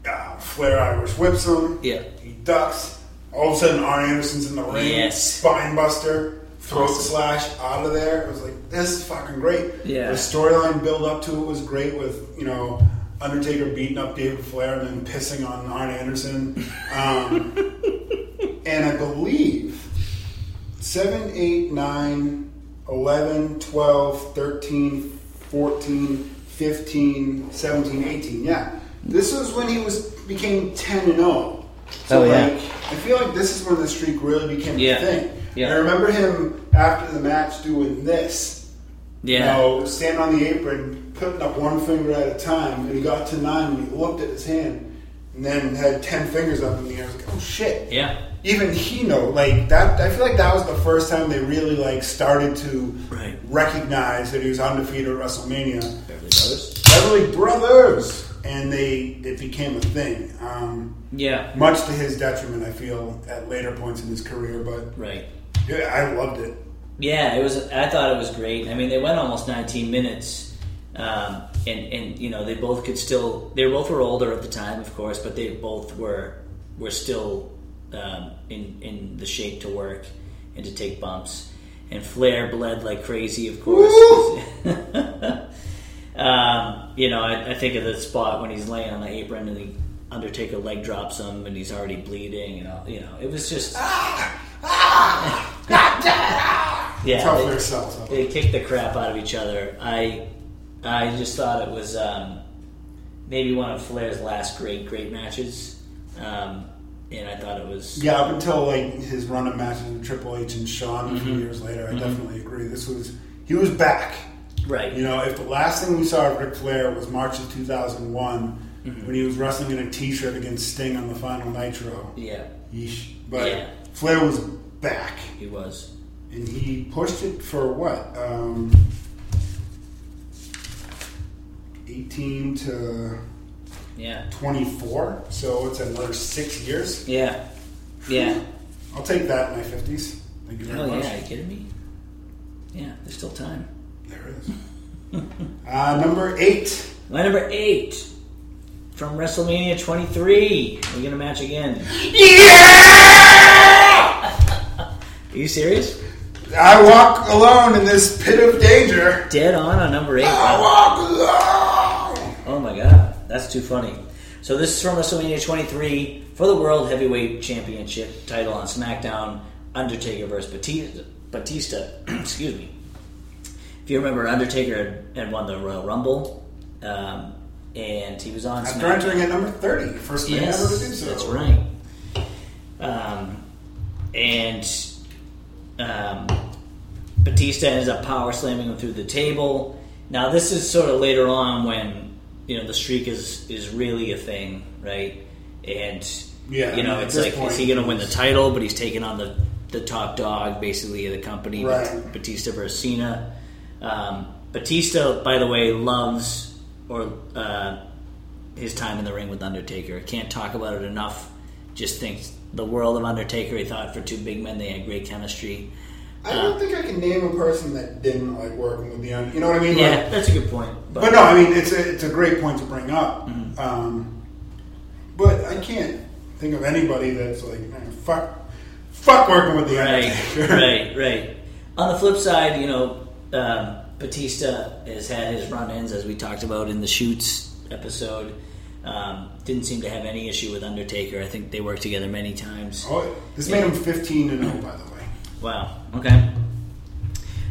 uh, Flair Irish whips him. Yeah. He ducks. All of a sudden, Arn Anderson's in the ring. Yes. Spine buster, throat Awesome. slash out of there. It was like, this is fucking great. Yeah. The storyline build up to it was great with, you know, Undertaker beating up David Flair and then pissing on Arn Anderson. Um, and I believe 7, 8, 9, 11, 12, 13, 14, 15, 17, 18. Yeah. This was when he was became 10 and 0. So Oh, yeah. like, I feel like this is when the streak really became Yeah. a thing. Yeah. I remember him after the match doing this. Yeah. You know, standing on the apron, putting up one finger at a time, and he got to nine and he looked at his hand and then had ten fingers up in the air. I was like, oh shit. Yeah. Even he know like that. I feel like that was the first time they really like started to Right. recognize that he was undefeated at WrestleMania. Beverly Brothers. Beverly Brothers, and they it became a thing. Um, Yeah. much to his detriment, I feel at later points in his career, but Right. yeah, I loved it. Yeah, it was. I thought it was great. I mean, they went almost 19 minutes, um, and and you know they both could still. They both were older at the time, of course, but they both were were still um, in in the shape to work and to take bumps. And Flair bled like crazy, of course. um, you know, I, I think of the spot when he's laying on the apron and the Undertaker leg drops him, and he's already bleeding. You know, you know, it was just. Yeah, That's how they- Flair sells. huh? they kicked the crap out of each other. I I just thought it was um, maybe one of Flair's last great great matches, um, and I thought it was Yeah, up until like his run of matches with Triple H and Shawn a Mm-hmm. few years later, I definitely agree. This was he was back. right. You know, if the last thing we saw of Ric Flair was March of 2001 Mm-hmm. when he was wrestling in a T-shirt against Sting on the final Nitro, yeah, yeesh. But Yeah. Flair was back, he was. and he pushed it for what? Um, 18 to Yeah, 24. So it's another six years. yeah, yeah. I'll take that in my 50s. Thank you very Oh much. yeah, are you kidding me? Yeah, there's still time. There is. uh, number eight. My number eight from WrestleMania 23. We're gonna match again. Yeah! Are you serious? I walk alone in this pit of danger. Dead on on number eight. I walk alone. Oh my god, that's too funny. So this is from WrestleMania 23 for the World Heavyweight Championship title on SmackDown. Undertaker versus Batista. Batista. Excuse me. If you remember, Undertaker had, won the Royal Rumble, um, and he was on After SmackDown. entering at number 30, first man Yes, ever to do so. that's right. Um, and um, Batista ends up power slamming him through the table. Now this is sort of later on when you know the streak is is really a thing, right? And Yeah, you know at it's like point, is he going to win the title? But he's taking on the the top dog basically of the company, Right. Batista versus Cena. Um, Batista, by the way, loves or uh, his time in the ring with Undertaker. Can't talk about it enough. just thinks the world of Undertaker. He thought for two big men they had great chemistry. I don't think I can name a person that didn't like working with the un- You know what I mean? Yeah, Like, that's a good point. but no, I mean it's a it's a great point to bring up. Um, but I can't think of anybody that's like man, fuck, fuck working with the Right, Undertaker. right, right. On the flip side, you know, um, Batista has had his run-ins, as we talked about in the shoots episode. Um, didn't seem to have any issue with Undertaker. I think they worked together many times. Oh, this made him fifteen to zero, by the way. Wow. Okay.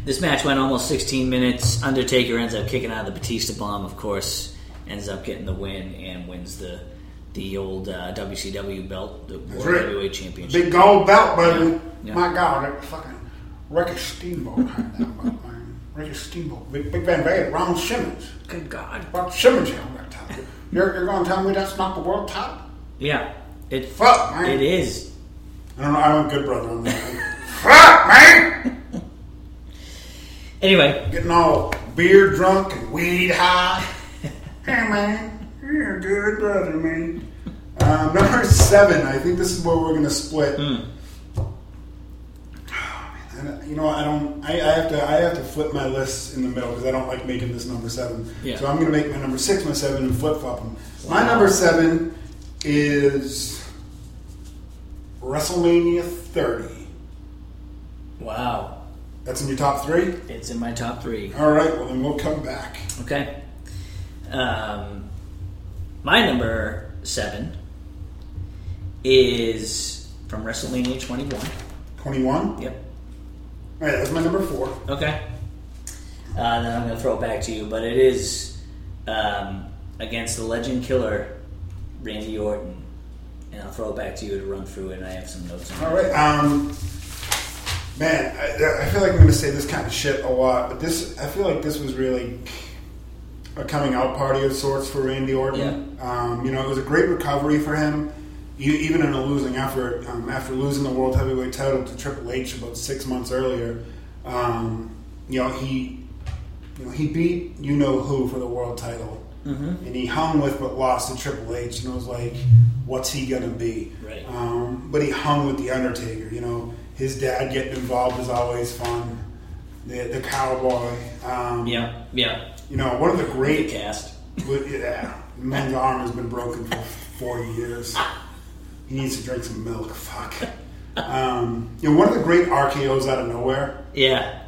This match went almost 16 minutes. Undertaker ends up kicking out of the Batista bomb. Of course, ends up getting the win and wins the the old uh, WCW belt, the World right. Heavyweight Championship. Big gold belt, buddy. Yeah, yeah. My God, that fucking Ricky Steamboat had that belt, man. Ricky Steamboat, Big, Big Van Vader, Ron Simmons. Good God. What Simmons held that title? You're, you're going to tell me that's not the world top? Yeah. It Fuck, man. it is. I don't know. I went good brother on that. Fuck, man. Anyway, Getting all beer drunk and weed high. hey, man. You're a good brother, man. Um, number seven. I think this is where we're going to split. Hmm. And, you know, I don't. I, I have to. I have to flip my lists in the middle because I don't like making this number seven. Yeah. So I'm going to make my number six my seven and flip flop them. My number seven is WrestleMania 30. wow. That's in your top three. It's in my top three. All right. Well, then we'll come back. Okay. Um, my number seven is from WrestleMania 21. Twenty-one. Yep. All right. that was my number four. Okay. Uh, then I'm going to throw it back to you, but it is um, against the legend killer, Randy Orton. And I'll throw it back to you to run through it, and I have some notes on All it. right. Um, man, I, I feel like I'm going to say this kind of shit a lot, but this I feel like this was really a coming out party of sorts for Randy Orton. Um, you know, it was a great recovery for him, even in a losing effort. Um, after losing the world heavyweight title to Triple H about six months earlier, um, you know he, you know, he beat you know who for the world title. Mm-hmm. And he hung with but lost to Triple H, and it was like, what's he gonna be? Right. Um, but he hung with the Undertaker. You know, his dad getting involved is always fun. The, the cowboy. Um, Yeah, yeah. You know, one of the Great great. cast. but, yeah, man's arm has been broken for four years. He needs to drink some milk. Fuck. Um, you know, one of the great RKO's out of nowhere. Yeah,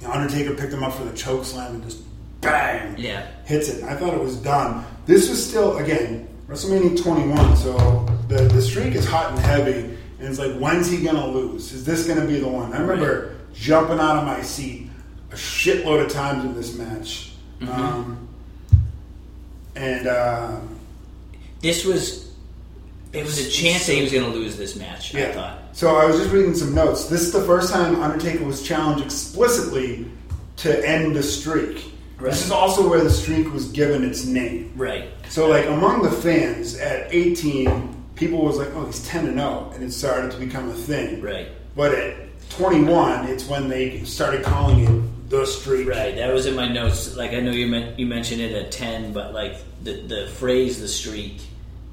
You know, Undertaker picked him up for the choke slam and just bang yeah. hits it. I thought it was done. This was still again WrestleMania 21, so the the streak is hot and heavy, and it's like when's he gonna lose? Is this gonna be the one? I remember jumping out of my seat a shitload of times in this match, um, and uh, This was. It was a chance that he was going to lose this match. I thought. So I was just reading some notes. This is the first time Undertaker was challenged explicitly to end the streak. Right. This is also where the streak was given its name. Right. So, like among the fans at 18, people was like, "Oh, he's 10 and 0," and it started to become a thing. Right. But at 21, it's when they started calling it the streak. Right. That was in my notes. Like I know you meant you mentioned it at ten, but like the the phrase "the streak"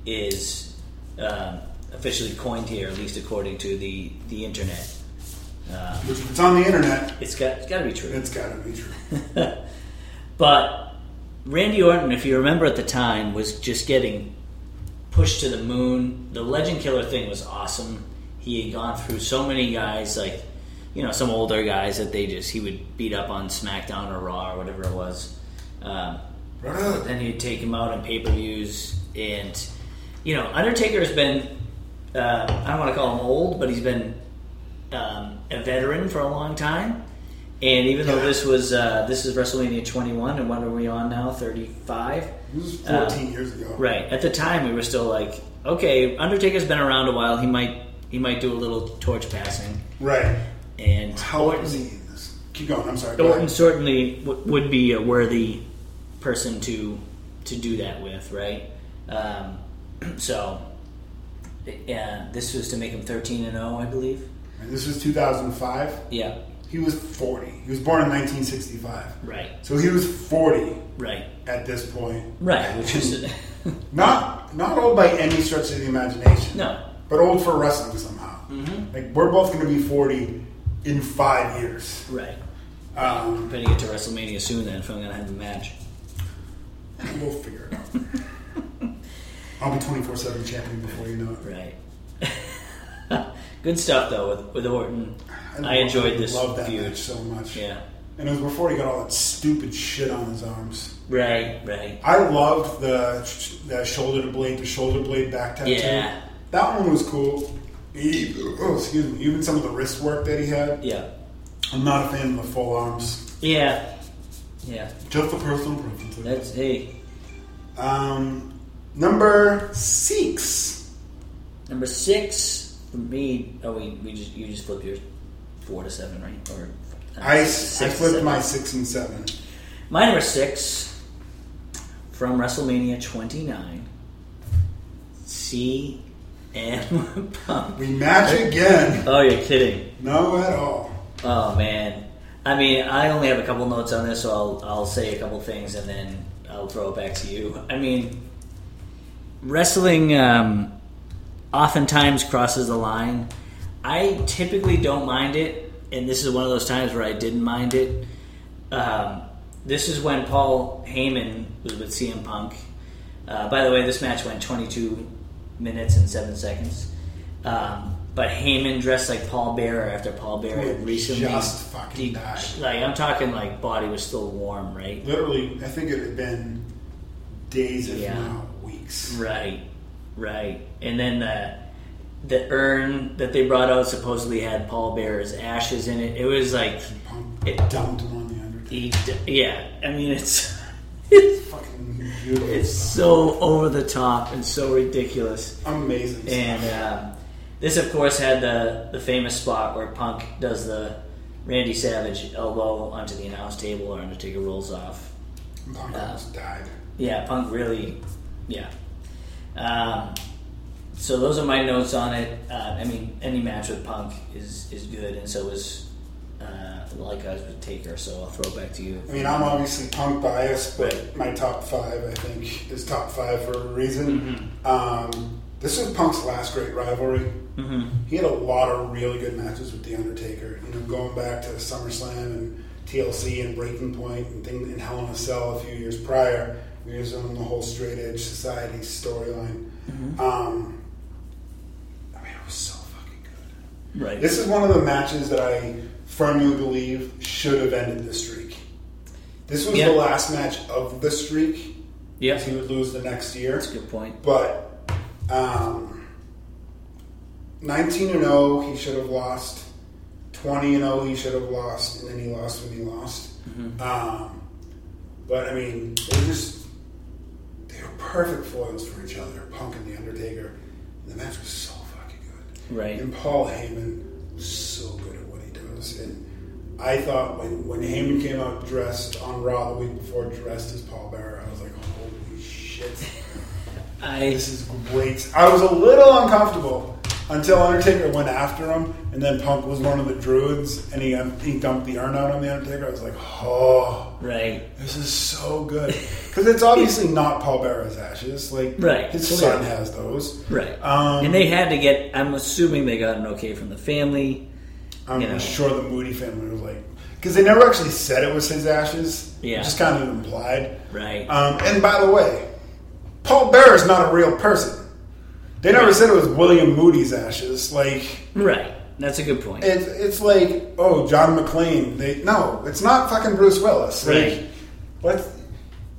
is um, officially coined here, at least according to the the internet. Um, it's on the internet, it's got it's got to be true. it's got to be true. But Randy Orton, if you remember at the time, was just getting pushed to the moon. The Legend Killer thing was awesome. He had gone through so many guys, like you know, some older guys that they just he would beat up on SmackDown or Raw or whatever it was. Um, Brother. then he'd take him out on pay per views, and you know, Undertaker has been uh, I don't want to call him old, but he's been um, a veteran for a long time. And even though this was uh, this is WrestleMania 21, and what are we on now? 35. This was Uh, 14 years ago. Right at the time, we were still like, okay, Undertaker's been around a while. He might he might do a little torch passing, Right. and How Orton, is he? this? Keep going. I'm sorry. Orton certainly w- would be a worthy person to to do that with, right? Um, so, yeah, this was to make him 13 and 0, I believe. And this was 2005. Yeah, He was 40. He was born in 1965. right, So he was 40 right, at this point. right. Which is Not not old by any stretch of the imagination. no, but old for wrestling somehow. Like we're both going to be forty in five years. Right. Um, to get to WrestleMania soon then if I'm gonna have the match. we'll figure it out. I'll be twenty four seven champion before you know it. Right. Good stuff though with with Orton. I enjoyed this Love that feud. match so much. Yeah. And it was before he got all that stupid shit on his arms. Right. Right. I loved the the shoulder to blade, to shoulder blade back tattoo. Yeah. That one was cool. He- oh, excuse me. Even some of the wrist work that he had. Yeah. I'm not a fan of the full arms. Yeah. Yeah. Just a personal preference. That's hey. Um, number six. Number six for me. Oh, we, we just you just flip your four to seven, right? Or uh, I, I six to flipped my six and seven. My number six from WrestleMania 29. CM Punk. We match again. Oh, you're kidding. No, at all. Oh man. I mean, I only have a couple notes on this, so I'll I'll say a couple things and then I'll throw it back to you. I mean, wrestling um, oftentimes crosses the line. I typically don't mind it, and this is one of those times where I didn't mind it. Um, this is when Paul Heyman was with CM Punk. Uh, by the way, this match went 22 minutes and seven seconds. Um, but Heyman dressed like Paul Bearer after Paul Bearer had recently just fucking de- died. Like I'm talking like body was still warm, right? Literally, I think it had been days, if Yeah. not weeks. Right, right. And then the the urn that they brought out supposedly had Paul Bearer's ashes in it. It was like It- dumped him on the Undertaker. he, yeah. I mean, it's it's Fucking beautiful. it's so over the top and so ridiculous. amazing. stuff. And um, this, of course, had the the famous spot where Punk does the Randy Savage elbow onto the announce table, or Undertaker rolls off. Punk almost died. Yeah, Punk really, yeah. Um, so those are my notes on it. Uh, I mean, any match with Punk is is good, and so is uh, like I was with Taker. So I'll throw it back to you. I mean, I'm obviously punk biased, but Right. my top five, I think, is top five for a reason. Mm-hmm. Um, this was Punk's last great rivalry. hmm He had a lot of really good matches with The Undertaker. You know, going back to SummerSlam and TLC and Breaking Point and things in Hell in a Cell a few years prior. We was on the whole Straight Edge Society storyline. Um, I mean, it was so fucking good. Right. This is one of the matches that I firmly believe should have ended the streak. This was Yeah. the last match of the streak. yeah, He would lose the next year. that's a good point. But um, 19 and 0, he should have lost. 20 and 0, he should have lost, and then he lost when he lost. Um, but I mean, they just they were perfect foils for each other, Punk and the Undertaker. And The match was so fucking good. Right. And Paul Heyman was so good at what he does. And I thought when, when Heyman came out dressed on Raw the week before, dressed as Paul Bearer, I was like, holy shit. I This is great. I was a little uncomfortable until Undertaker went after him, and then Punk was one of the druids, and he he dumped the urn out on the Undertaker. I was like, oh, right. this is so good because it's obviously not Paul Bearer's ashes. Like, Right. his Clearly. son has those. Right. Um, and they had to get. I'm assuming they got an okay from the family. I'm you know. sure the Moody family was like, because they never actually said it was his ashes. Yeah. Just kind of implied. Right. Um, and by the way, Paul Bearer is not a real person. They never said it was William Moody's ashes. Like, right. That's a good point. it's it's like, oh, John McClane. They no, it's not fucking Bruce Willis. Like, Right. what?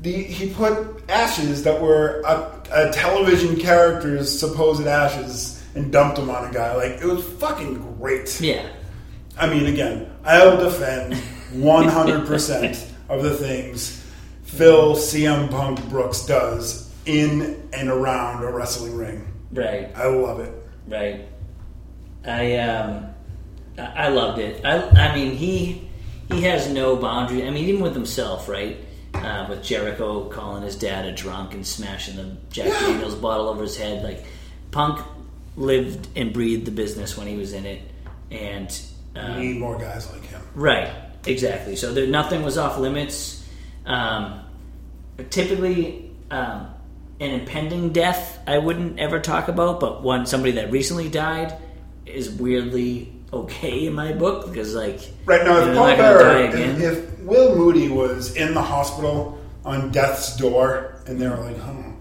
The he put ashes that were a, a television character's supposed ashes and dumped them on a guy. Like, it was fucking great. yeah. I mean, again, I'll defend 100% of the things Phil CM Punk Brooks does in and around a wrestling ring. Right. I love it. Right. I um, I loved it. I I mean he he has no boundary. I mean even with himself, right? Uh, with Jericho calling his dad a drunk and smashing the Jack Yeah. Daniels bottle over his head, like Punk lived and breathed the business when he was in it, and um, need more guys like him. Right, exactly. So there, nothing was off limits. Um, typically, um, an impending death I wouldn't ever talk about, but one somebody that recently died is weirdly okay in my book because like Right now, if Paul gonna Bearer, if, Will Moody was in the hospital on death's door, and they were like, "Hmm,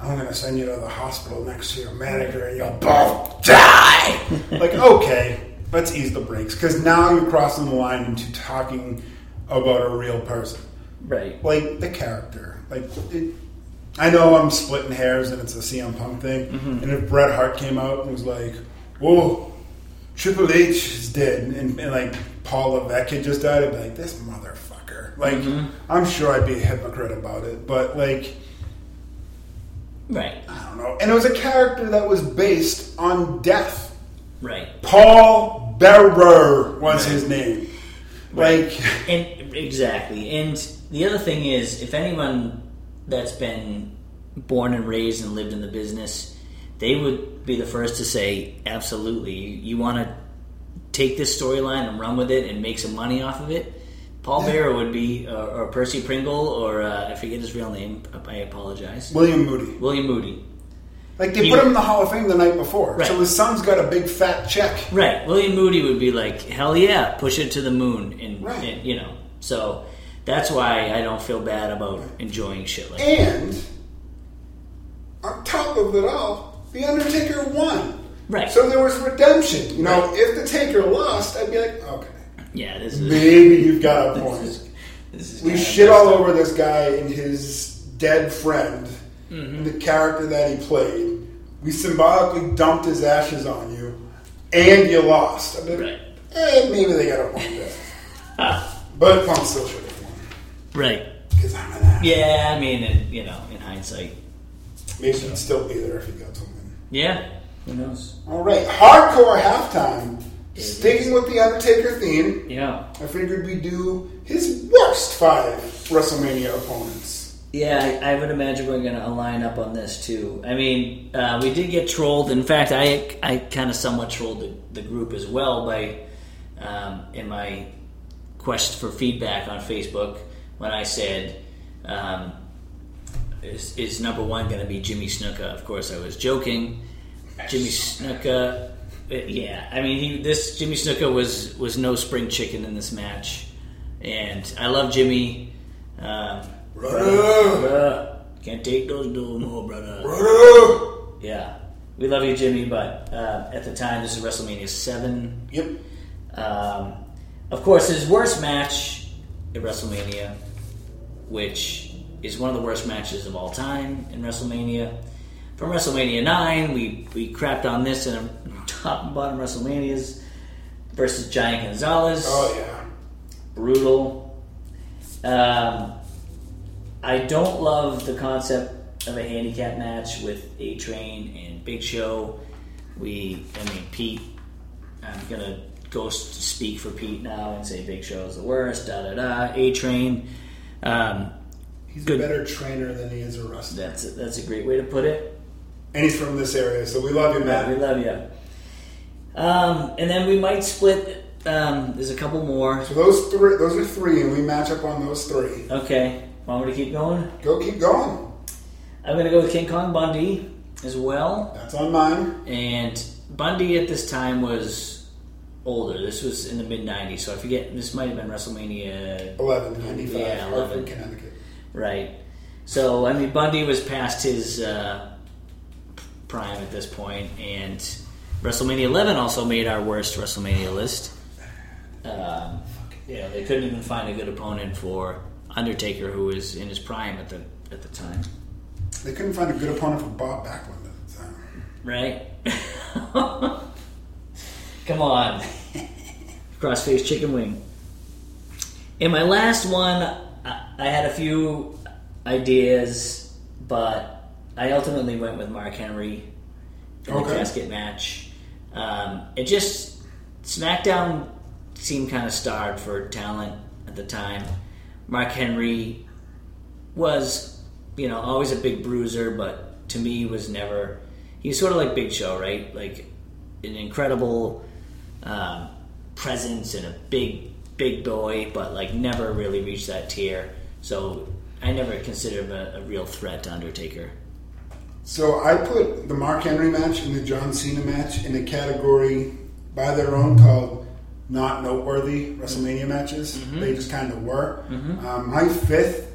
I'm going to send you to the hospital next to your manager, and you'll both die." like, okay, let's ease the brakes because now you're crossing the line into talking about a real person, right. like the character. Like, it, I know I'm splitting hairs, and it's a CM Punk thing. Mm-hmm. And if Bret Hart came out and was like, "Whoa." Triple H is dead, and, and like Paul Levesque had just died. I'd be like, this motherfucker. Like, Mm-hmm. I'm sure I'd be a hypocrite about it, but like, Right. I don't know. And it was a character that was based on death. Right. Paul Bearer was his name. Like, And exactly. And the other thing is, if anyone that's been born and raised and lived in the business, they would be the first to say, absolutely, you, you want to take this storyline and run with it and make some money off of it. Paul Yeah. Bearer would be, or, or Percy Pringle, or uh, I forget his real name. I apologize. William Moody. William Moody. Like, they He- put him in the Hall of Fame the night before. Right. So his son's got a big fat check. Right. William Moody would be like, hell yeah, push it to the moon. And, Right. and you know, so that's why I don't feel bad about enjoying shit like that. And, on top of it all, The Undertaker won. Right. So there was redemption. You know, if the Taker lost, I'd be like, okay, Yeah, this is. maybe you've got a This point. is, this is We shit all up. over this guy and his dead friend, Mm-hmm. and the character that he played. We symbolically dumped his ashes on you, and you lost. Like, Right. eh, maybe they got a point there. But Punk still should have won. Right. Because I'm an ass. Yeah, I mean, in, you know, in hindsight. Maybe he'd still be there if he got to win. Yeah. Who knows? All right, hardcore halftime. It Sticking with the Undertaker theme, Yeah. I figured we'd do his worst five WrestleMania opponents. Yeah, I, I would imagine we're going to align up on this too. I mean, uh, we did get trolled. In fact, I I kind of somewhat trolled the, the group as well by um, in my quest for feedback on Facebook when I said, um, "Is, is number one going to be Jimmy Snuka?" Of course, I was joking. Jimmy Snuka, yeah. I mean, he, this Jimmy Snuka was was no spring chicken in this match, and I love Jimmy. Um, Brother! Bruh, can't take those no more, brother. Brother! Yeah, we love you, Jimmy, but uh, at the time, this is WrestleMania 7. Yep. Um, of course, his worst match at WrestleMania, which is one of the worst matches of all time in WrestleMania. From WrestleMania 9, we, we crapped on this in top and bottom WrestleManias versus Giant Gonzalez Oh, yeah. brutal. Um, I don't love the concept of a handicap match with A Train and Big Show. We, I mean, Pete. I'm gonna go speak for Pete now and say Big Show is the worst. Da da da. A Train. Um, He's Good. a better trainer than he is a wrestler. that's a, that's a great way to put it. And he's from this area, so we love you, Yeah, we love you. Um, and then we might split. Um, there's a couple more. So those three, those are three, and we match up on those three. Okay, want me to keep going? Go, keep going. I'm gonna go with King Kong Bundy as well. That's on mine. And Bundy at this time was older. This was in the mid '90s, so I forget. This might have been WrestleMania, 11, 95, Yeah, Hartford, 11. Connecticut. right? So I mean, Bundy was past his uh, prime at this point, and WrestleMania 11 also made our worst WrestleMania list. Um, you know, they couldn't even find a good opponent for Undertaker, who was in his prime at the at the time, They couldn't find a good opponent for Bob Backlund at the time. right? Come on. Crossface chicken wing. In my last one, I, I had a few ideas, but I ultimately went with Mark Henry in the casket match. Um, it just SmackDown seemed kind of starved for talent at the time. Mark Henry was, you know, always a big bruiser, but to me was never. He was sort of like Big Show, right? Like an incredible um, presence and a big, big boy, but like never really reached that tier. So I never considered him a, a real threat to Undertaker. So I put the Mark Henry match and the John Cena match in a category by their own called not noteworthy WrestleMania matches. Mm-hmm. They just kind of were. Um, my fifth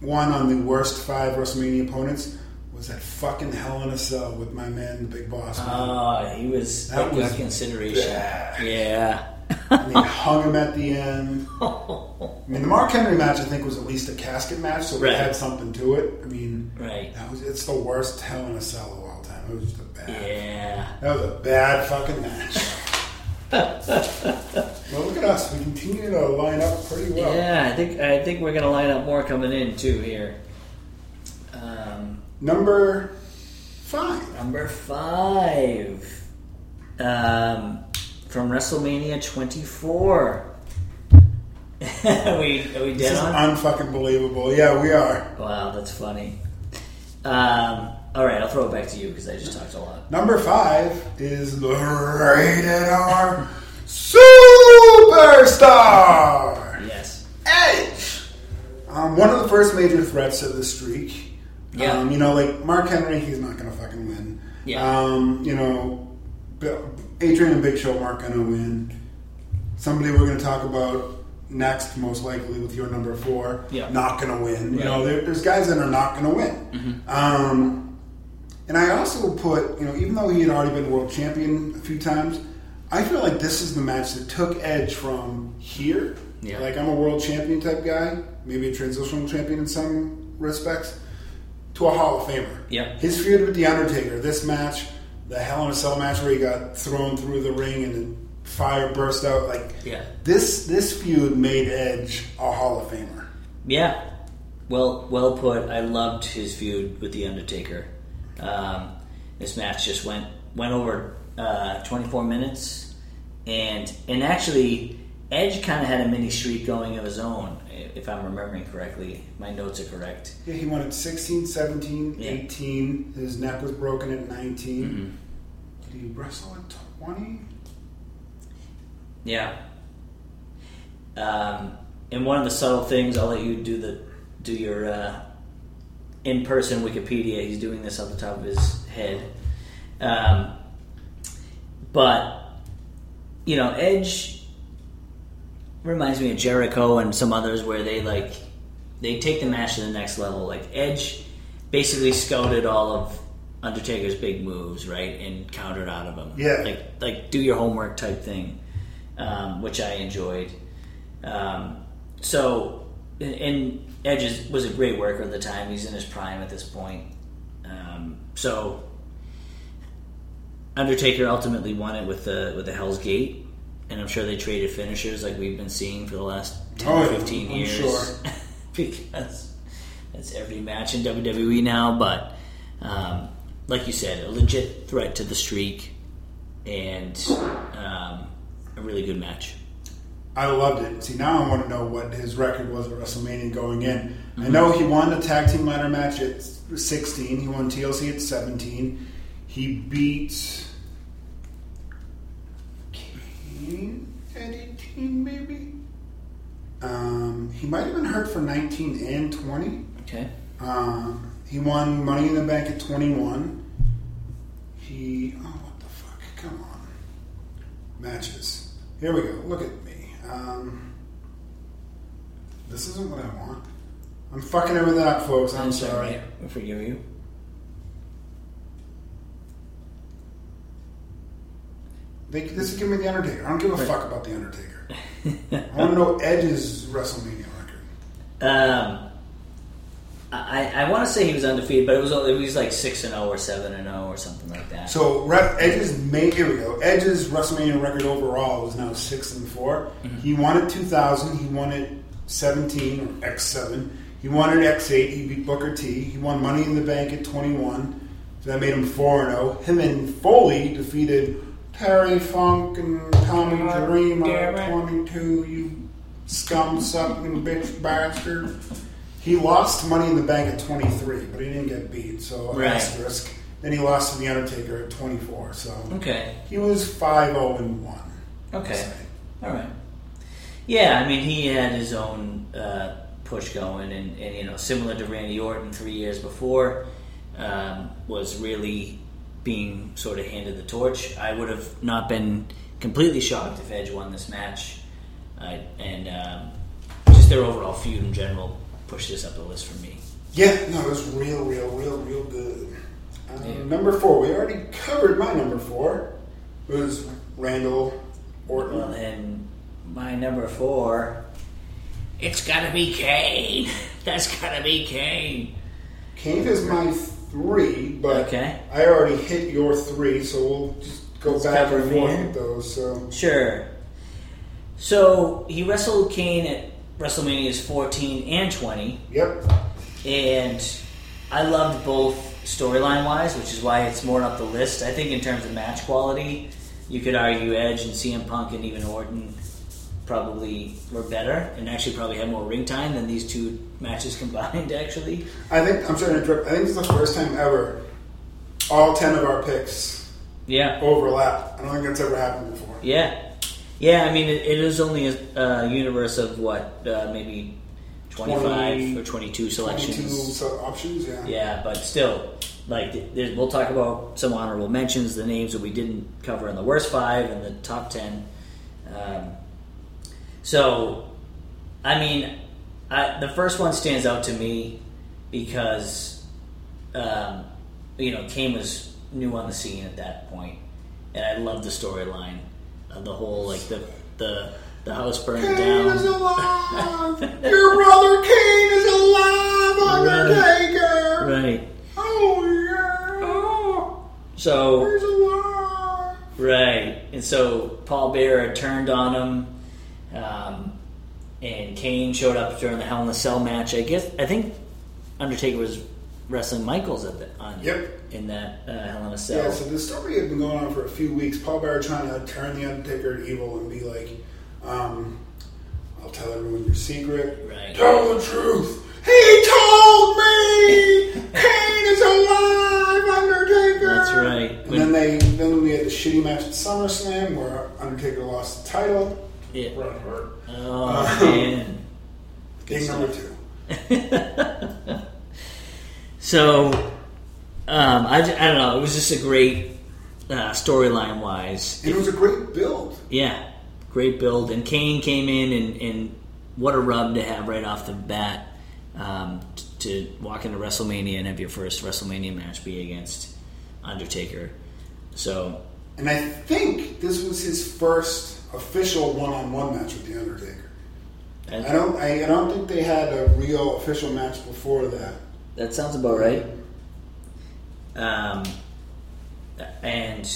one on the worst five WrestleMania opponents was that fucking Hell in a Cell with my man, the Big Boss. Man. Oh, he was That a was consideration. bad. Yeah. and they hung him at the end. I mean, the Mark Henry match I think was at least a casket match, so Right. it had something to it. I mean, right. that was it's the worst Hell in a Cell of all time. It was just a bad. Yeah. That was a bad fucking match. well, look at us. We continue to line up pretty well. Yeah, I think I think we're gonna line up more coming in too here. Um, Number five. number five, um, from WrestleMania 24. are we are we This dead is on? unfucking believable. Yeah, we are. Wow, that's funny. Um, all right, I'll throw it back to you because I just talked a lot. Number five is the rated R Superstar Yes. Edge. Um, one of the first major threats of the streak. Yeah. Um, you know, like Mark Henry, he's not going to fucking win. Yeah. Um, you know, Adrian and Big Show aren't going to win. Somebody we're going to talk about next, most likely with your number four, Yeah. not going to win. You know, there, there's guys that are not going to win. Um, and I also put, you know, even though he had already been world champion a few times, I feel like this is the match that took Edge from here, Yeah. like I'm a world champion type guy, maybe a transitional champion in some respects, to a Hall of Famer. Yeah. His feud with The Undertaker, this match, the Hell in a Cell match where he got thrown through the ring and fire burst out, like Yeah. this this feud made Edge a Hall of Famer. Yeah, well, well put. I loved his feud with the Undertaker. Um, this match just went went over uh, 24 minutes, and and actually, Edge kind of had a mini streak going of his own, if I'm remembering correctly. My notes are correct. Yeah, he at 16, 17, Yeah. 18. His neck was broken at 19. Mm-hmm. Did he wrestle at 20? Yeah. Um, and one of the subtle things, I'll let you do the do your uh, in person Wikipedia. He's doing this off the top of his head. Um, but you know, Edge reminds me of Jericho and some others where they like they take the match to the next level. Like Edge basically scouted all of Undertaker's big moves, right, and countered out of them. Yeah. like like do your homework type thing, um, which I enjoyed. Um, so, and, and Edge is, was a great worker at the time. He's in his prime at this point. Um, so, Undertaker ultimately won it with the with the Hell's Gate, and I'm sure they traded finishers like we've been seeing for the last 10 Oh, or 15 I'm years. sure. because that's every match in WWE now. But um, like you said, a legit threat to the streak, and um, a really good match. I loved it. See, now I want to know what his record was at WrestleMania going in. Mm-hmm. I know he won the tag team ladder match at 16. He won TLC at 17. He beat Kane at 18, maybe. Um, he might have been hurt for 19 and 20. Okay. Um, he won Money in the Bank at 21. He. Oh, what the fuck? Come on. Matches. Here we go. Look at me. Um, this isn't what I want. I'm fucking everything up, folks. I'm That's all sorry. right. I forgive you. They, this is give me the Undertaker. I don't give a Right. fuck about the Undertaker. I want to know Edge's WrestleMania record. Um, I, I want to say he was undefeated, but it was it was like six and zero or seven and zero or something like that. So Re- Edge's main here we go. Edge's WrestleMania record overall is now six and 4 He won at two thousand. He won at seventeen or X seven. He won at X eight. He beat Booker T. He won Money in the Bank at twenty one. So that made him four and zero. Him and Foley defeated Terry Funk and Tommy God Dream damn at twenty two. You scum sucking bitch bastard. He lost Money in the Bank at 23, but he didn't get beat, so Right. asterisk. Then he lost to The Undertaker at 24, so okay, he was 5 0 and 1. okay, all right. Yeah, I mean he had his own uh, push going, and, and you know similar to Randy Orton three years before. Um, was really being sort of handed the torch. I would have not been completely shocked if Edge won this match, uh, and um, just their overall feud in general pushed this up the list for me. Yeah, no, it was real, real, real, real good. Um, Yeah. Number four, we already covered my number four. It was Randall Orton. Well, then my number four, it's gotta be Kane. That's gotta be Kane. Kane is my three, but Okay. I already hit your three, so we'll just go Let's back and forth with those. So Sure. So he wrestled Kane at WrestleManias 14 and 20, yep, and I loved both storyline wise, which is why it's more up the list. I think in terms of match quality, you could argue Edge and CM Punk and even Orton probably were better, and actually probably had more ring time than these two matches combined. Actually, I think I'm sorry to interrupt. I think this is the first time ever all ten of our picks yeah, overlap. I don't think that's ever happened before. yeah, yeah. I mean, it, it is only a, universe of what uh, maybe. 25 20 or 22 selections. Twenty-two options, yeah. Yeah, but still, like there's- we'll talk about some honorable mentions, the names that we didn't cover in the worst five and the top ten. Um, so, I mean, I, the first one stands out to me because um, you know Kane was new on the scene at that point, and I loved the storyline of the whole like the the the house burning Kane down. is alive! Your brother Kane is alive, Undertaker! Right. Oh yeah! Oh, So he's alive! Right, and so Paul Bearer turned on him, um, and Kane showed up during the Hell in a Cell match. I guess I think Undertaker was wrestling Michaels at the on Yep. in that uh, Hell in a Cell. Yeah, so the story had been going on for a few weeks. Paul Bearer trying to turn the Undertaker evil and be like, um, "I'll tell everyone your secret. Right. Tell the truth." He told me Kane is alive, Undertaker. That's right. And When- then they then we had the shitty match at SummerSlam where Undertaker lost the title. Yeah. Hart. Oh man. King number two. So, um, I, I don't know. It was just a great uh, storyline wise. And it was a great build. Yeah, great build. And Kane came in, and, and what a rub to have right off the bat um, t- to walk into WrestleMania and have your first WrestleMania match be against Undertaker. So, And I think this was his first official one-on-one match with the Undertaker. I don't. I, I don't think they had a real official match before that. that sounds about right. Um, and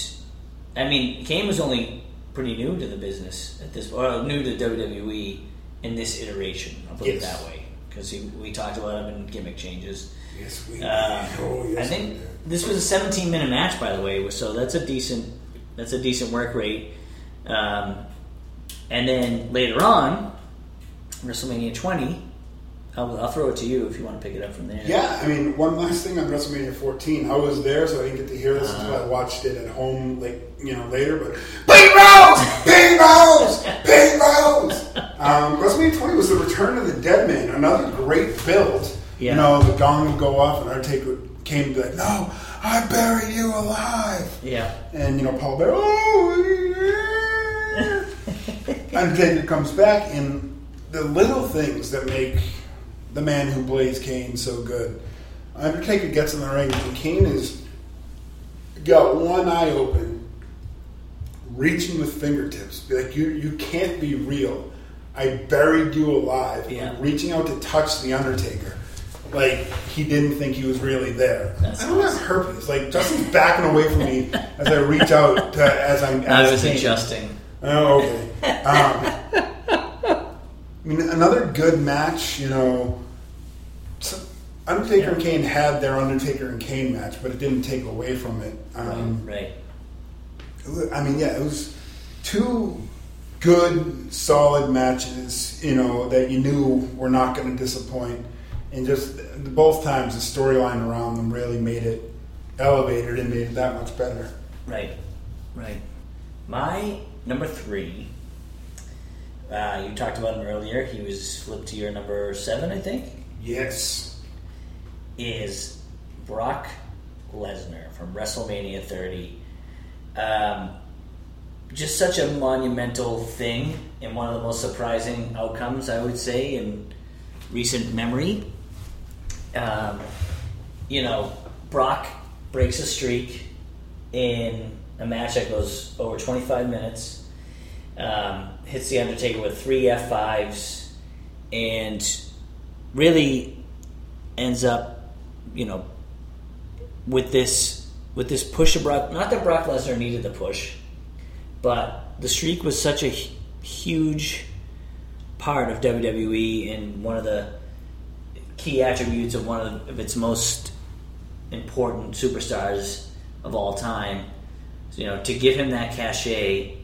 I mean, Kane was only pretty new to the business at this, or new to WWE in this iteration. I'll put it that way because we talked about him in gimmick changes. Yes, we. Uh, oh, yes, I think this was a 17 minute match, by the way, so that's a decent that's a decent work rate. Um, and then later on, WrestleMania 20, I'll, I'll throw it to you if you want to pick it up from there. Yeah, I mean, one last thing on WrestleMania 14. I was there, so I didn't get to hear this until Uh-huh. I watched it at home, like you know, later. But Pete Rose, Pete Rose, Pete Rose. Um, WrestleMania 20 was the return of the Dead Man, another great build. Yeah. You know, the gong would go off, and Undertaker came to be like, "No, I buried you alive." Yeah. And you know, Paul Bear, oh yeah. Undertaker comes back, in the little things that make the man who plays Kane so good. Undertaker gets in the ring, and Kane is got one eye open, reaching with fingertips. Be like, you you can't be real. I buried you alive. Yeah. Like, reaching out to touch the Undertaker. Like he didn't think he was really there. That's I don't have herpes. Like Justin's backing away from me as I reach out to, as I'm. I was Kane. adjusting. Oh, okay. Um, I mean, another good match. You know, Undertaker and Kane had their Undertaker and Kane match, but it didn't take away from it. Um, right. wa- I mean, yeah, it was two good, solid matches. You know that you knew were not going to disappoint, and just both times the storyline around them really made it elevated and made it that much better. Right. Right. My number three. Uh, you talked about him earlier. He was flipped to your number seven, I think. Yes. Is Brock Lesnar from WrestleMania 30. Um, just such a monumental thing and one of the most surprising outcomes, I would say, in recent memory. Um, you know, Brock breaks a streak in a match that goes over 25 minutes, um, hits The Undertaker with three F5s, and really ends up, you know, with this with this push of Brock. Not that Brock Lesnar needed the push, but the streak was such a huge part of WWE and one of the key attributes of one of, of its most important superstars of all time. You know, to give him that cachet,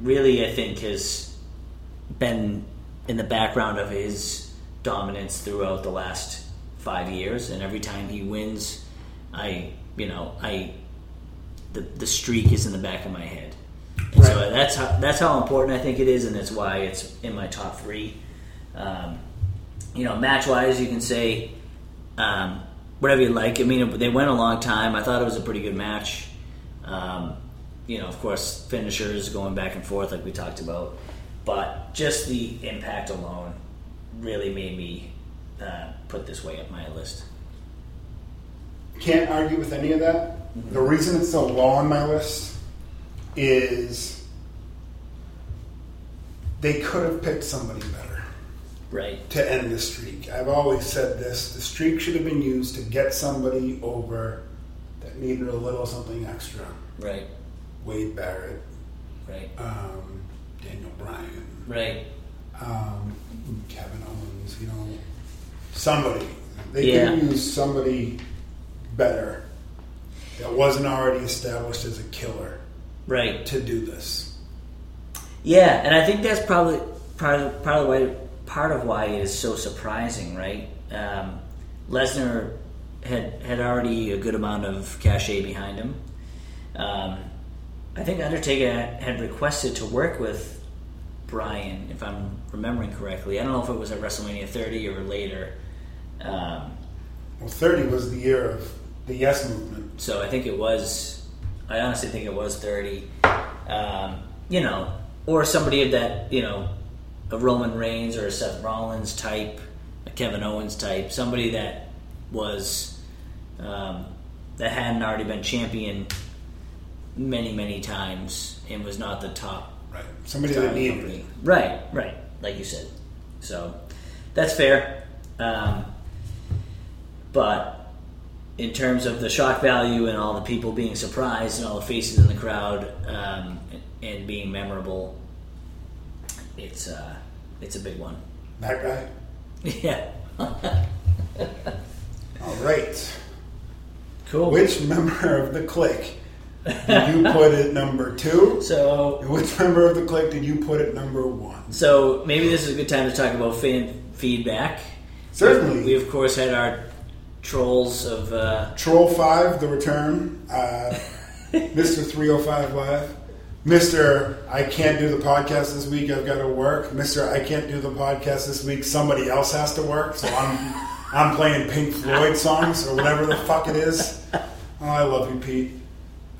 really, I think has been in the background of his dominance throughout the last five years. And every time he wins, I, you know, I, the the streak is in the back of my head. And so that's how that's how important I think it is, and that's why it's in my top three. Um, you know, match wise, you can say um, whatever you like. I mean, they went a long time. I thought it was a pretty good match. Um, you know, of course, finishers going back and forth, like we talked about. But just the impact alone really made me uh, put this way up my list. Can't argue with any of that. The reason it's so low on my list is they could have picked somebody better Right. to end the streak. I've always said this the streak should have been used to get somebody over needed a little something extra. Right. Wade Barrett, Right. um, Daniel Bryan, Right. um, Kevin Owens, you know, somebody. They Yeah. could use somebody better that wasn't already established as a killer Right. to do this. Yeah, and I think that's probably part of, part of why part of why it is so surprising, right? Um, Lesnar had had already a good amount of cachet behind him. Um, I think Undertaker had, requested to work with Bryan, if I'm remembering correctly. I don't know if it was at WrestleMania 30 or later. Um, Well, 30 was the year of the Yes movement. so I think it was. I honestly think it was thirty. Um, you know, or somebody of that. You know, a Roman Reigns or a Seth Rollins type, a Kevin Owens type, somebody that was um, that hadn't already been champion many many times and was not the top Right. Somebody that needed company. Right, right, like you said. So that's fair. Um, but in terms of the shock value and all the people being surprised and all the faces in the crowd um, and being memorable, it's uh, it's a big one. That guy? Yeah. All right. Cool. Which member of the clique did you put at number two? so And which member of the clique did you put at number one? So maybe this is a good time to talk about fan feedback. Certainly. We, of course, had our trolls of. Uh, Troll 5, The Return, uh, Mr. 305 Live, Mr. I can't do the podcast this week, I've got to work, Mr. I can't do the podcast this week, somebody else has to work, so I'm, I'm playing Pink Floyd songs or whatever the fuck it is. Oh, I love you, Pete.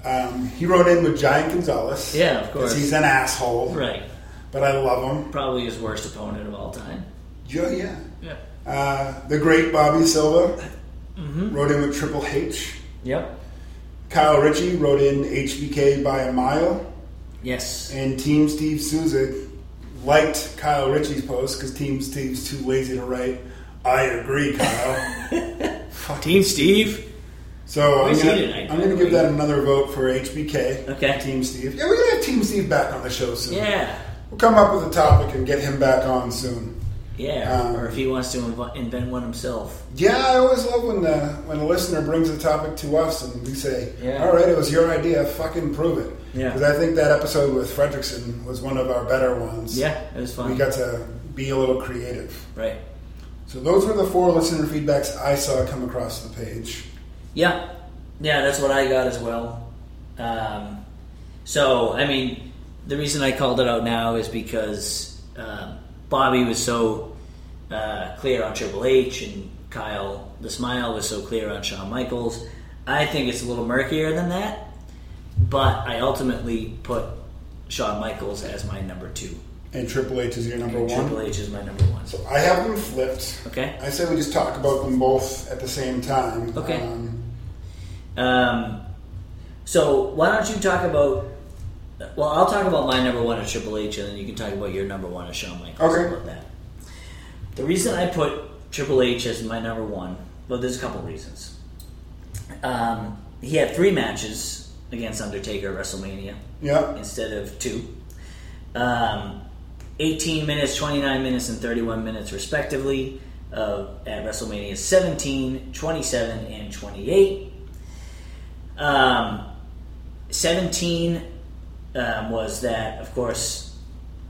Um, he wrote in with Giant Gonzalez. Yeah, of course. He's an asshole, right. but I love him. Probably his worst opponent of all time. Yeah, yeah. Yeah. Uh, the great Bobby Silva Mm-hmm. wrote in with Triple H. Yep. Kyle Ritchie wrote in HBK by a mile. Yes. And Team Steve Souza liked Kyle Ritchie's post because Team Steve's too lazy to write. I agree, Kyle. Fuck. Team Steve. So I'm gonna? I'm gonna give that another vote for HBK. Okay. Team Steve. Yeah, we're gonna have Team Steve back on the show soon. Yeah. We'll come up with a topic and get him back on soon. Yeah. Um, or if he wants to inv- invent one himself. Yeah, I always love when the when a listener brings a topic to us and we say, Yeah. "All right, it was your idea. Fucking prove it." Yeah. Because I think that episode with Fredrickson was one of our better ones. Yeah, it was fun. We got to be a little creative. right. So those were the four listener feedbacks I saw come across the page. Yeah, yeah, that's what I got as well. Um, so, I mean, the reason I called it out now is because um, Bobby was so uh, clear on Triple H, and Kyle the Smile was so clear on Shawn Michaels. I think it's a little murkier than that, but I ultimately put Shawn Michaels as my number two. And Triple H is your number And one. Triple H is my number one. So I have them flipped. Okay. I say we just talk about them both at the same time. Okay. Um, Um, so why don't you talk about? Well, I'll talk about my number one as Triple H, and then you can talk about your number one as Shawn Michaels. Okay. About that. The reason I put Triple H as my number one, well, there's a couple reasons. Um, he had three matches against Undertaker at WrestleMania yeah. instead of two. Um, 18 minutes, 29 minutes, and 31 minutes, respectively, uh, at WrestleMania 17, 27, and 28. Um, 17 um, was that, of course,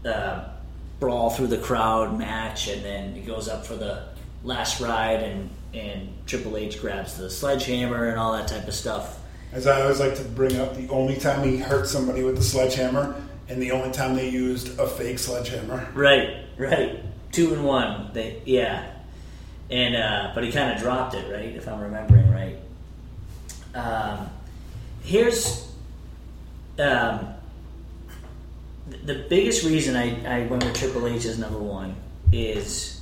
uh, brawl through the crowd match, and then he goes up for the last ride, and, and Triple H grabs the sledgehammer and all that type of stuff. As I always like to bring up, the only time he hurt somebody with the sledgehammer, and the only time they used a fake sledgehammer. Right, right. Two and one. They yeah, and uh, but he kind of dropped it, right? If I'm remembering right. Um, here's um, the biggest reason I, I went with Triple H as number one is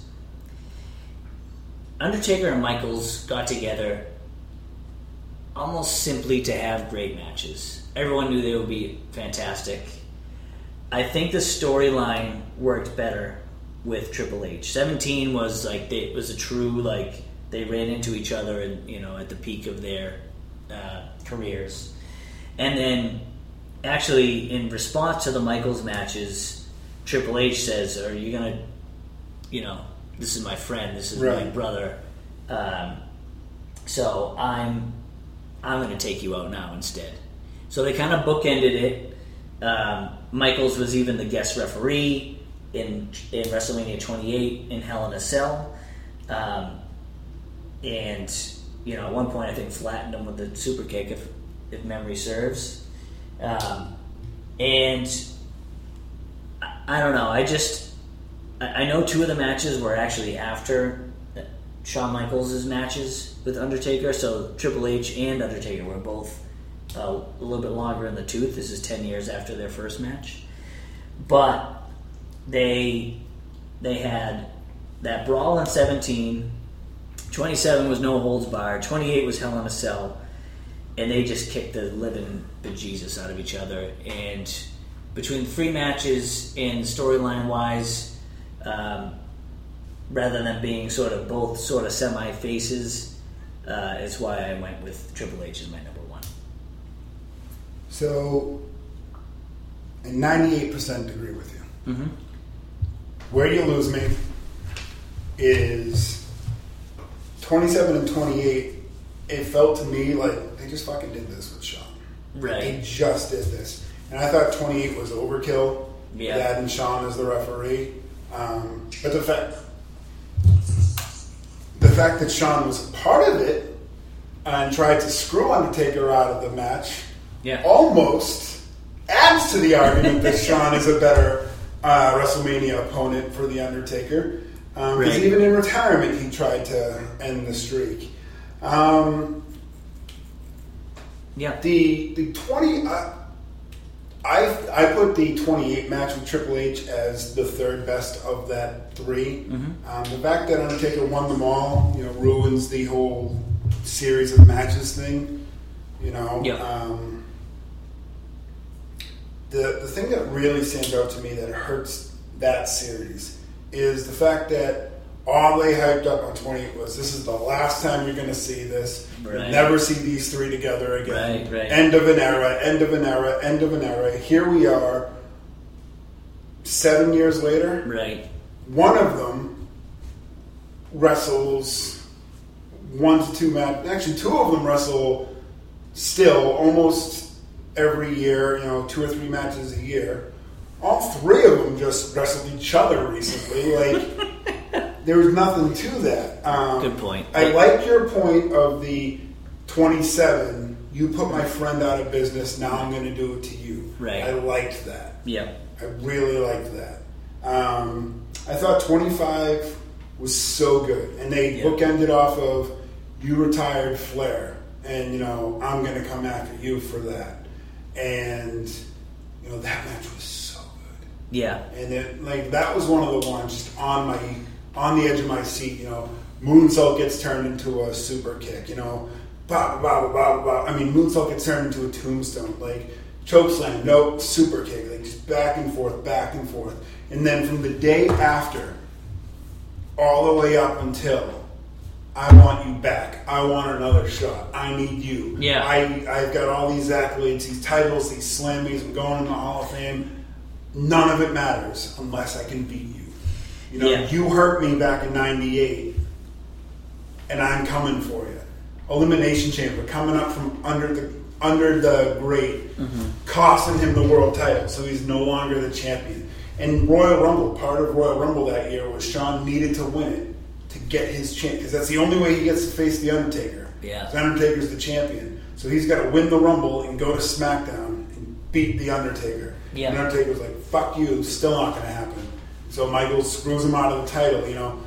Undertaker and Michaels got together almost simply to have great matches. Everyone knew they would be fantastic. I think the storyline worked better with Triple H. Seventeen was like they, it was a true like they ran into each other and you know at the peak of their uh, careers, and then actually in response to the Michaels matches, Triple H says, "Are you gonna, you know, this is my friend, this is my brother, um, so I'm I'm going to take you out now instead." So they kind of bookended it. Um, Michaels was even the guest referee in in WrestleMania 28 in Hell in a Cell, um, and you know at one point I think flattened him with the super kick if if memory serves, um, and I, I don't know. I just I, I know two of the matches were actually after Shawn Michaels' matches with Undertaker, so Triple H and Undertaker were both uh, a little bit longer in the tooth. This is ten years after their first match, but they they had that brawl in 17 27 was no holds barred 28 was hell in a cell and they just kicked the living bejesus out of each other and between the three matches and storyline wise um, rather than being sort of both sort of semi faces uh, is why I went with Triple H as my number one. So, I 98% agree with you. Mm-hmm. Where you lose me is 27 and 28. It felt to me like they just fucking did this with Shawn. Right. They just did this. And I thought 28 was overkill. Yeah. That and Shawn as the referee. Um, but the fact, the fact that Shawn was part of it and tried to screw Undertaker out of the match Yeah. almost adds to the argument that Shawn is a better uh, WrestleMania opponent for the Undertaker. Because Right. even in retirement, he tried to end the streak. Um, Yeah. the the twenty, uh, I I put the twenty eight match with Triple H as the third best of that 3 Um, the fact that Undertaker won them all, you know, ruins the whole series of matches thing. You know, Yeah. um, the the thing that really stands out to me that hurts that series is the fact that all they hyped up on 28 was this is the last time you're going to see this. You'll never see these three together again. Right, right. End of an era, end of an era, end of an era. Here we are, seven years later. Right. One of them wrestles one to two match. Actually, two of them wrestle still almost every year. You know, two or three matches a year. All three of them just wrestled each other recently. Like there was nothing to that. Um, Good point. I like your point of the twenty-seven. You put my friend out of business. Now I'm going to do it to you. Right. I liked that. Yeah. I really liked that. Um, I thought 25 was so good, and they Yeah. bookended off of you retired Flair, and you know I'm going to come after you for that. And you know that match was so good. Yeah. And then like that was one of the ones just on my on the edge of my seat. You know, moonsault gets turned into a super kick. You know, blah blah blah blah blah. I mean, moonsault gets turned into a tombstone. Like choke slam, no super kick. Like just back and forth, back and forth. And then from the day after, all the way up until I want you back. I want another shot. I need you. Yeah. I I've got all these accolades, these titles, these slammies. I'm going in the Hall of Fame. None of it matters unless I can beat you. You know, Yeah. you hurt me back in '98, and I'm coming for you. Elimination Chamber coming up from under the under the grate, mm-hmm. costing him the world title, so he's no longer the champion. And Royal Rumble, part of Royal Rumble that year was Shawn needed to win it to get his chance because that's the only way he gets to face the Undertaker. Yeah. The Undertaker's the champion, so he's got to win the Rumble and go to SmackDown and beat the Undertaker. Yeah. The Undertaker's like, "Fuck you," still not going to happen. So Michael screws him out of the title. You know,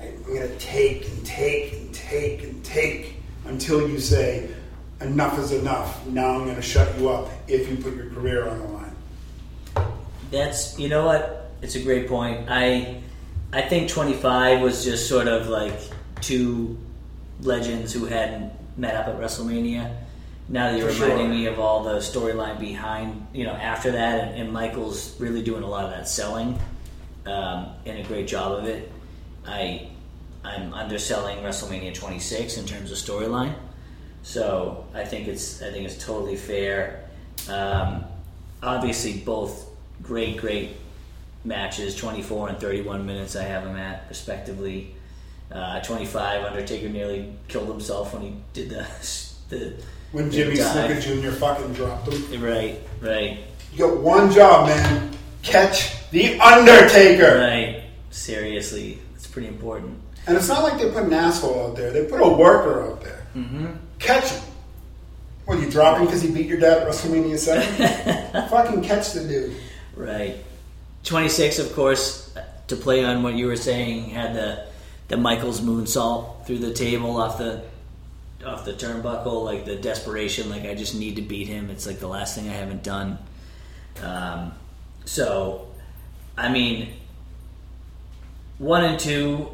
I'm going to take and take and take and take until you say enough is enough. Now I'm going to shut you up if you put your career on the line. That's you know what? It's a great point. I I think 25 was just sort of like two legends who hadn't met up at WrestleMania. Now that you're For reminding sure. me of all the storyline behind, you know, after that, and, and Michaels really doing a lot of that selling, um, and a great job of it. I I'm underselling WrestleMania 26 in terms of storyline, so I think it's I think it's totally fair. Um, obviously, both great great matches 24 and 31 minutes I have them at respectively uh, 25 Undertaker nearly killed himself when he did the the When Jimmy. Snuka Jr. fucking dropped him. right right You got one job, man. Catch the Undertaker. right seriously it's pretty important And it's not like they put an asshole out there. They put a worker out there. mm-hmm. Catch him. What, you drop him because he beat your dad at WrestleMania 7? Fucking catch the dude. right 26 of course to play on what you were saying had the the Michaels moonsault through the table off the off the turnbuckle like the desperation like I just need to beat him it's like the last thing I haven't done um, so I mean one and two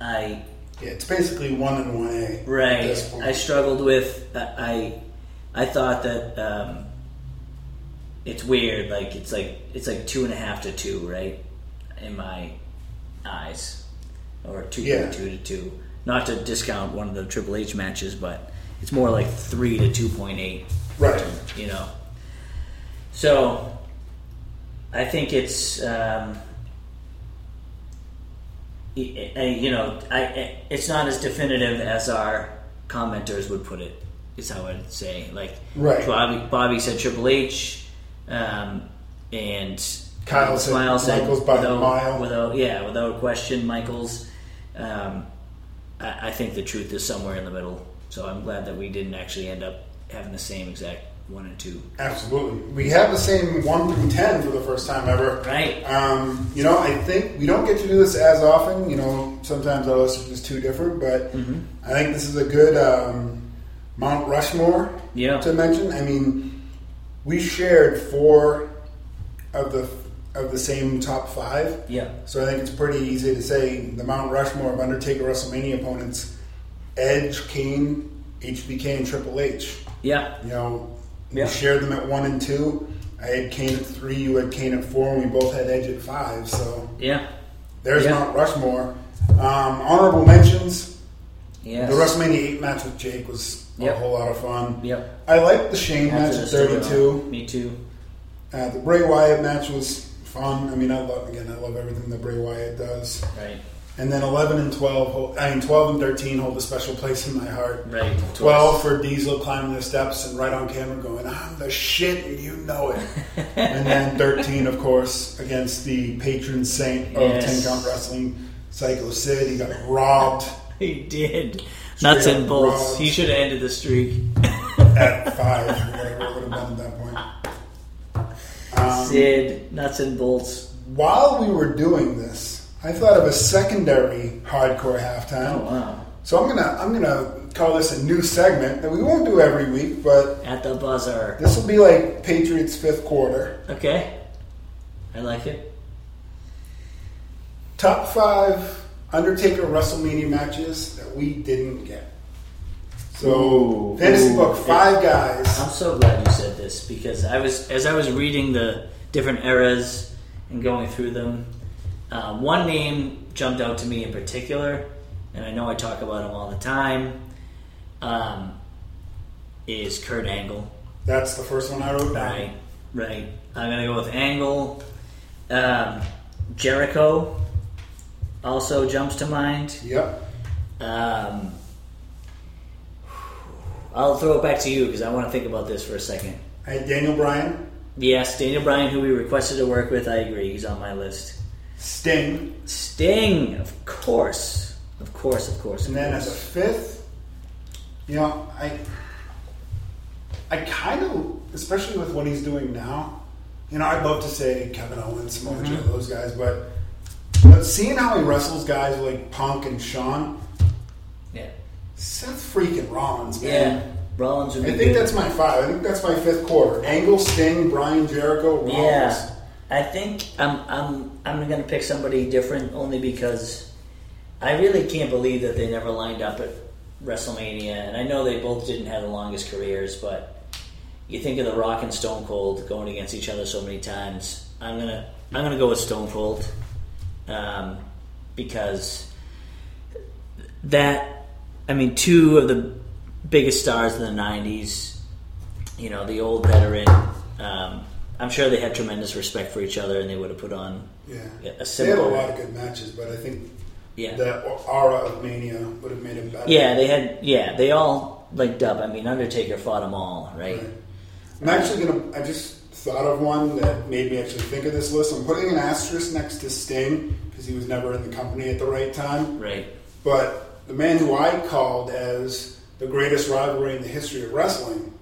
I Yeah, it's basically 1 and 1A. Right. I struggled with. I I thought that um, it's weird. Like it's like it's like two and a half to two, right? In my eyes, or two Yeah. two to two. Not to discount one of the Triple H matches, but it's more like three to two point eight. Right. You know. So I think it's. Um, uh, you know, I, it's not as definitive as our commenters would put it. Is how I'd say. Like, Right. Bobby, Bobby said Triple H, um, and Kyle said Smile said Michaels by a without, mile. without, yeah, without question, Michaels. Um, I, I think the truth is somewhere in the middle. So I'm glad that we didn't actually end up having the same exact one and two. Absolutely. We have the same 1 through 10 for the first time ever. Right. Um, you know, I think we don't get to do this as often. You know, sometimes our lists are just too different, but Mm-hmm. I think this is a good um, Mount Rushmore Yeah. to mention. I mean, we shared four of the of the same top five, Yeah. so I think it's pretty easy to say the Mount Rushmore of Undertaker WrestleMania opponents: Edge, Kane, HBK, and Triple H. Yeah. You know, Yeah. we shared them at one and two. I had Kane at three, you had Kane at four, and we both had Edge at five. So Yeah. there's Yeah. Mount Rushmore. Um, honorable mentions: Yes. the WrestleMania eight match with Jake was a Yep. whole lot of fun. Yep. I liked the Shane match at 32. Me too. Uh, the Bray Wyatt match was fun. I mean, I love again. I love everything that Bray Wyatt does. Right. And then 11 and 12, hold, I mean 12 and 13 hold a special place in my heart. Right. 12 for Diesel climbing the steps and right on camera going, I'm the shit and you know it. and then 13, of course, against the patron saint of Yes. 10 Count Wrestling, Psycho Sid. He got robbed He did. Nuts and bolts. robbed. He should have ended the streak. at five, whatever it would have been at that point. Um, Sid, nuts and bolts. while we were doing this, I thought of a secondary hardcore halftime. Oh wow. So I'm gonna I'm gonna call this a new segment that we won't do every week, but At the buzzer. this will be like Patriots fifth quarter. Okay. I like it. Top five Undertaker WrestleMania matches that we didn't get. So, Ooh, fantasy ooh. book, five guys. I'm so glad you said this because I was as I was reading the different eras and going through them. Uh, one name jumped out to me in particular, and I know I talk about him all the time. Um, is Kurt Angle? That's the first one I wrote down. Right, right. I'm gonna go with Angle. Um, Jericho also jumps to mind. Yep. Um, I'll throw it back to you because I want to think about this for a second. I had Daniel Bryan, Yes, Daniel Bryan, who we requested to work with, I agree. He's on my list. Sting, Sting, of course, of course, of course. Of and then as a fifth, you know, I, I kind of, especially with what he's doing now, you know, I'd love to say Kevin Owens, Samoa Joe, Mm-hmm. those guys, but, but seeing how he wrestles guys like Punk and Shawn, Seth freaking Rollins, yeah, man. Rollins would I think good. that's my five. I think that's my fifth quarter. Angle, Sting, Bryan Jericho, Rollins. Yeah, I think I'm I'm I'm gonna pick somebody different only because I really can't believe that they never lined up at WrestleMania, and I know they both didn't have the longest careers, but you think of the Rock and Stone Cold going against each other so many times. I'm gonna I'm gonna go with Stone Cold um, because that I mean two of the biggest stars in the '90s you know, the old veteran. Um, I'm sure they had tremendous respect for each other, and they would have put on Yeah. a similar. They had a lot of good matches, but I think Yeah, that aura of Mania would have made it better. yeah, they had. Yeah, they all linked up. I mean, Undertaker fought them all, right? Right. I'm actually gonna. I just thought of one that made me actually think of this list. I'm putting an asterisk next to Sting because he was never in the company at the right time. Right. But the man who I called as the greatest rivalry in the history of wrestling,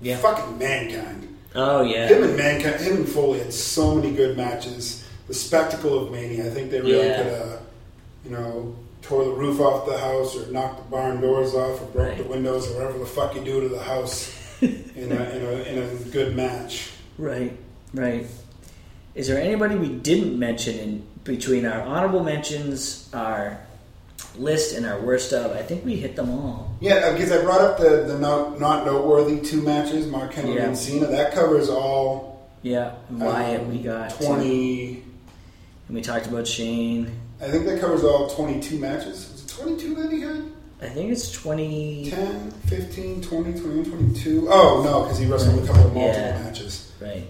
Yeah. fucking Mankind. Oh yeah. Him and Mankind, him and Foley had so many good matches. The spectacle of Mania, I think they really Yeah. could have, you know, tore the roof off the house or knocked the barn doors off or broke Right. the windows or whatever the fuck you do to the house in a, in a in a good match. Right. Right. Is there anybody we didn't mention in between our honorable mentions, our list, and our worst of? I think we hit them all. Yeah, because I brought up the the not, not noteworthy two matches, Mark Henry Yeah. and Cena. That covers all Yeah. And Wyatt, um, we got twenty. And we talked about Shane. I think that covers all twenty two matches. Was it twenty two that he had? I think it's twenty. 10, 15, 20, 21, 22. Oh, no, because he wrestled a couple of multiple Yeah. matches. Right.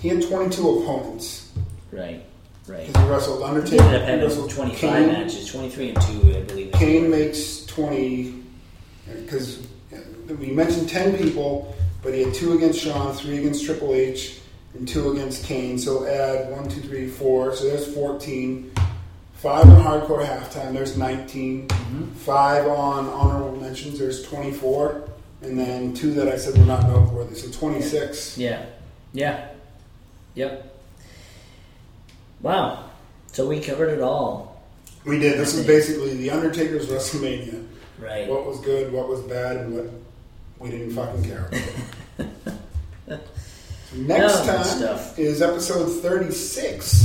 He had 22 opponents. Right. Right. Because he wrestled He ended up having wrestled 25 Kane. matches, 23 and 2, I believe. Kane makes 20. Because we mentioned 10 people, but he had two against Shawn, three against Triple H, and two against Kane. So add one, two, three, four. So there's 14. Five on hardcore halftime, there's 19. Mm-hmm. Five on honorable mentions, there's 24. And then two that I said were not noteworthy, so 26. Yeah. Yeah. Yep. Wow. So we covered it all. We did. This is basically the Undertaker's WrestleMania. Right. What was good, what was bad, and what we didn't fucking care about. Next good time is episode 36.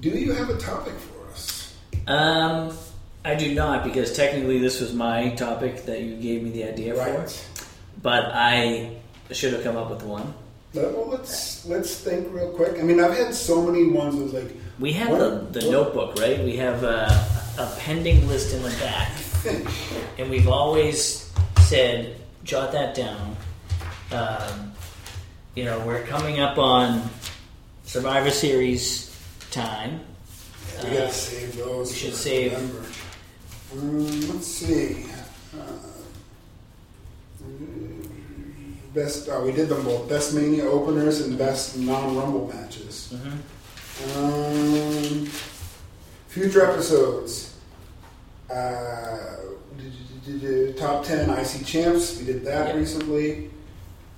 Do you have a topic for us? Um, I do not because technically this was my topic that you gave me the idea Right. for. But I should have come up with one. Well, let's let's think real quick. I mean, I've had so many ones with like We have What- the, the what- notebook, right? We have a, a pending list in the back. and we've always said jot that down. Um, you know, we're coming up on Survivor Series time. We Uh, gotta save those. we should save- November. Um, let's see. Uh, best. Oh, we did them both. Best Mania openers and best non-Rumble matches. Mhm. Um, future episodes. Uh, top 10 IC champs. We did that Yep. recently.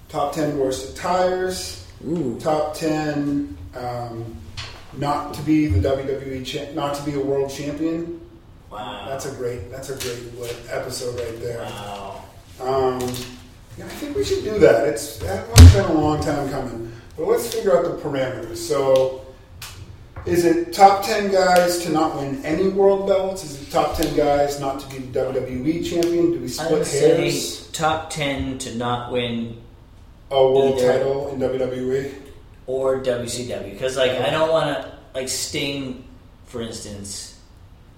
Top 10 worst attires. Ooh, Top 10 um, not to be the WWE cha- not to be a world champion. Wow. That's a great. That's a great episode right there. Wow. Um, yeah, I think we should do that. It's that one's been a long time coming. But let's figure out the parameters. So, is it top ten guys to not win any world belts? Is it top ten guys not to be the WWE champion? Do we I split would say hairs? top ten to not win A world either. title in? WWE? or WCW because like I don't want to like Sting, for instance,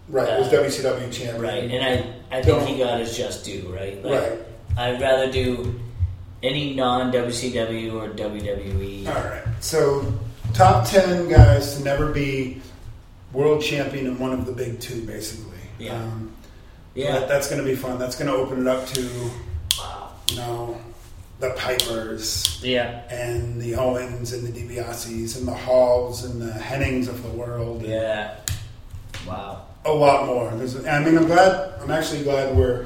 Right, was Uh, WCW champion. right? And I I think he got his just due, right? Like, Right. I'd rather do any non WCW or WWE. All right. So, top 10 guys to never be world champion in one of the big two, basically. Yeah. Um, Yeah. that- that's going to be fun. That's going to open it up to, you know, the Pipers Yeah. and the Owens and the DiBiase's and the Halls and the Hennings of the world. Yeah. Wow. A lot more. There's, I mean, I'm glad, I'm actually glad we're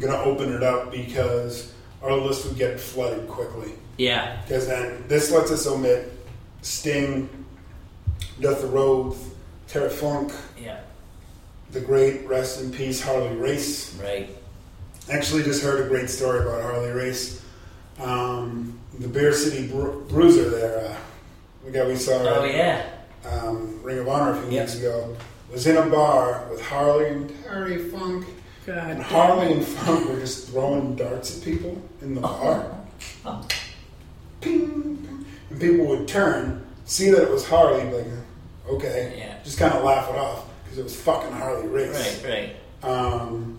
going to open it up because our list would get flooded quickly. Yeah. Because then this lets us omit Sting, Dusty Rhodes, Terry Funk, Yeah. the great rest in peace Harley Race. Right. Actually, just heard a great story about Harley Race. Um, the Bear City Bru- Bruiser there, uh, the guy we saw Oh at yeah. um, Ring of Honor a few Yep. weeks ago, was in a bar with Harley and Terry Funk. And Harley and Funk were just throwing darts at people in the bar. Oh. Ping, ping. And people would turn, see that it was Harley, be like, okay, Yeah. just kind of laugh it off because it was fucking Harley Race. Right. Right. Um,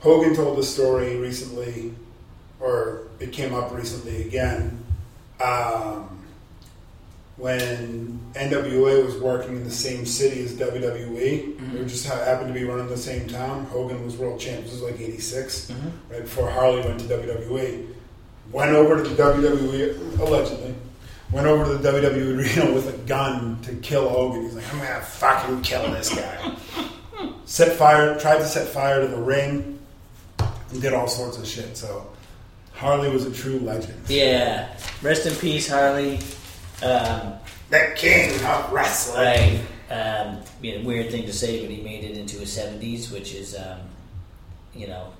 Hogan told the story recently, or it came up recently again, um, when NWA was working in the same city as WWE. Mhm. They just happened to be running the same town. Hogan was world champ. This was like '86, Mhm. right before Harley went to WWE. Went over to the WWE allegedly. Went over to the WWE arena with a gun to kill Hogan. He's like, I'm gonna fucking kill this guy. set fire, tried to set fire to the ring, and did all sorts of shit. So Harley was a true legend. Yeah. Rest in peace, Harley. Um, The king of wrestling. right. Um, you know, weird thing to say, but he made it into his seventies, which is, um, you know,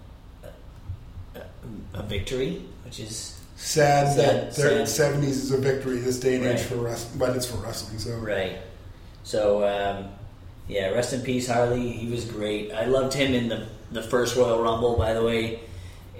a, a, a victory, which is Sad, that Sad, their sad. 70s is a victory this day and age for wrestling, but it's for wrestling. So right. So um, yeah, rest in peace, Harley. He was great. I loved him in the the first Royal Rumble, by the way.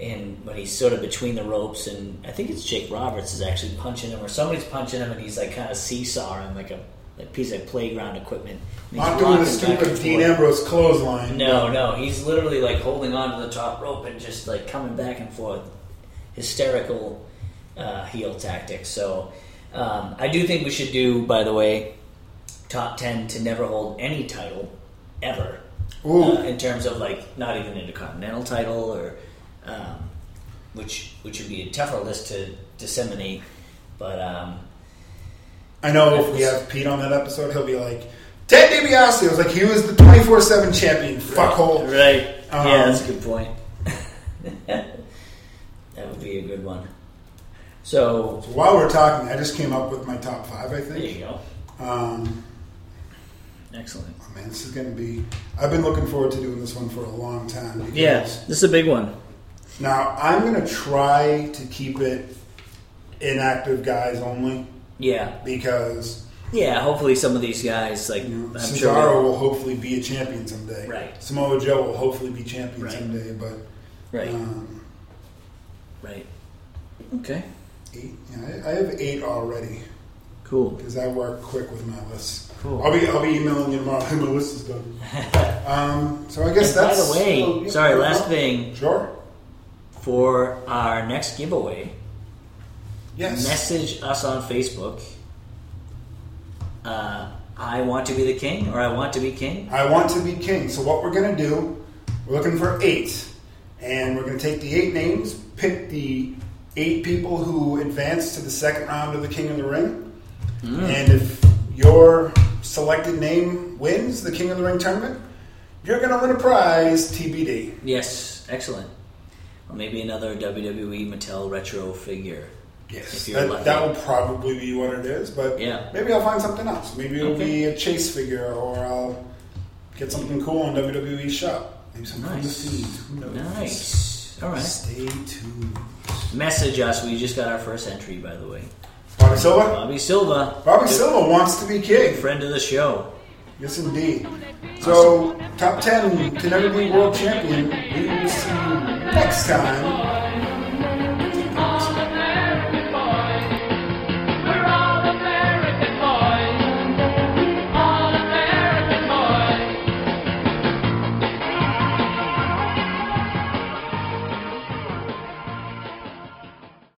And when he's sort of between the ropes, and I think it's Jake Roberts is actually punching him, or somebody's punching him, and he's like kind of seesawing like a like piece of playground equipment. Not doing the stupid Dean. Ambrose clothesline. No, no, he's literally like holding on to the top rope and just like coming back and forth. Hysterical uh, heel tactics. So um, I do think we should do, by the way, top 10 to never hold any title ever. Ooh. Uh, in terms of like not even intercontinental title or um, which which would be a tougher list to disseminate. But um, I know if we have Pete on that episode, he'll be like, Ted DiBiase was like, he was the 24 7 champion. Fuckhole. Right. Um, yeah, that's a good point. that would be a good one. So So while we're talking, I just came up with my top five, I think. there you go. Um, Excellent. oh man, this is going to be. I've been looking forward to doing this one for a long time. Because Yeah, this is a big one. Now, I'm going to try to keep it inactive guys only Yeah, because yeah. Hopefully, some of these guys, like you know, I'm Cesaro sure, will hopefully be a champion someday. Right. Samoa Joe will hopefully be champion Right. someday, but right, um, right. Okay, eight, yeah, I, have eight already cool. because I work quick with my lists. Cool. I'll be I'll be emailing you tomorrow. Who my list is done. um, so I guess And by that's. the way, oh, yeah, sorry, last thing Sure. for our next giveaway. Yes. Message us on Facebook. Uh, I want to be the king, or I want to be king. I want to be king. So what we're going to do, we're looking for eight, and we're going to take the eight names, pick the eight people who advance to the second round of the King of the Ring, mm. and if your selected name wins the King of the Ring tournament, you're going to win a prize. TBD. Yes, excellent. Or maybe another WWE Mattel retro figure. Yes, that, that will probably be what it is, but Yeah. maybe I'll find something else. Maybe it'll Okay. be a chase figure, or I'll get something cool on WWE shop. Maybe some Nice. Who knows? Nice. All right. Stay tuned. Message us. We just got our first entry, by the way. Bobby Silva. Bobby Silva, Bobby Silva wants to be king. friend of the show. Yes, indeed. So, top 10 can never be world champion. We will see you next time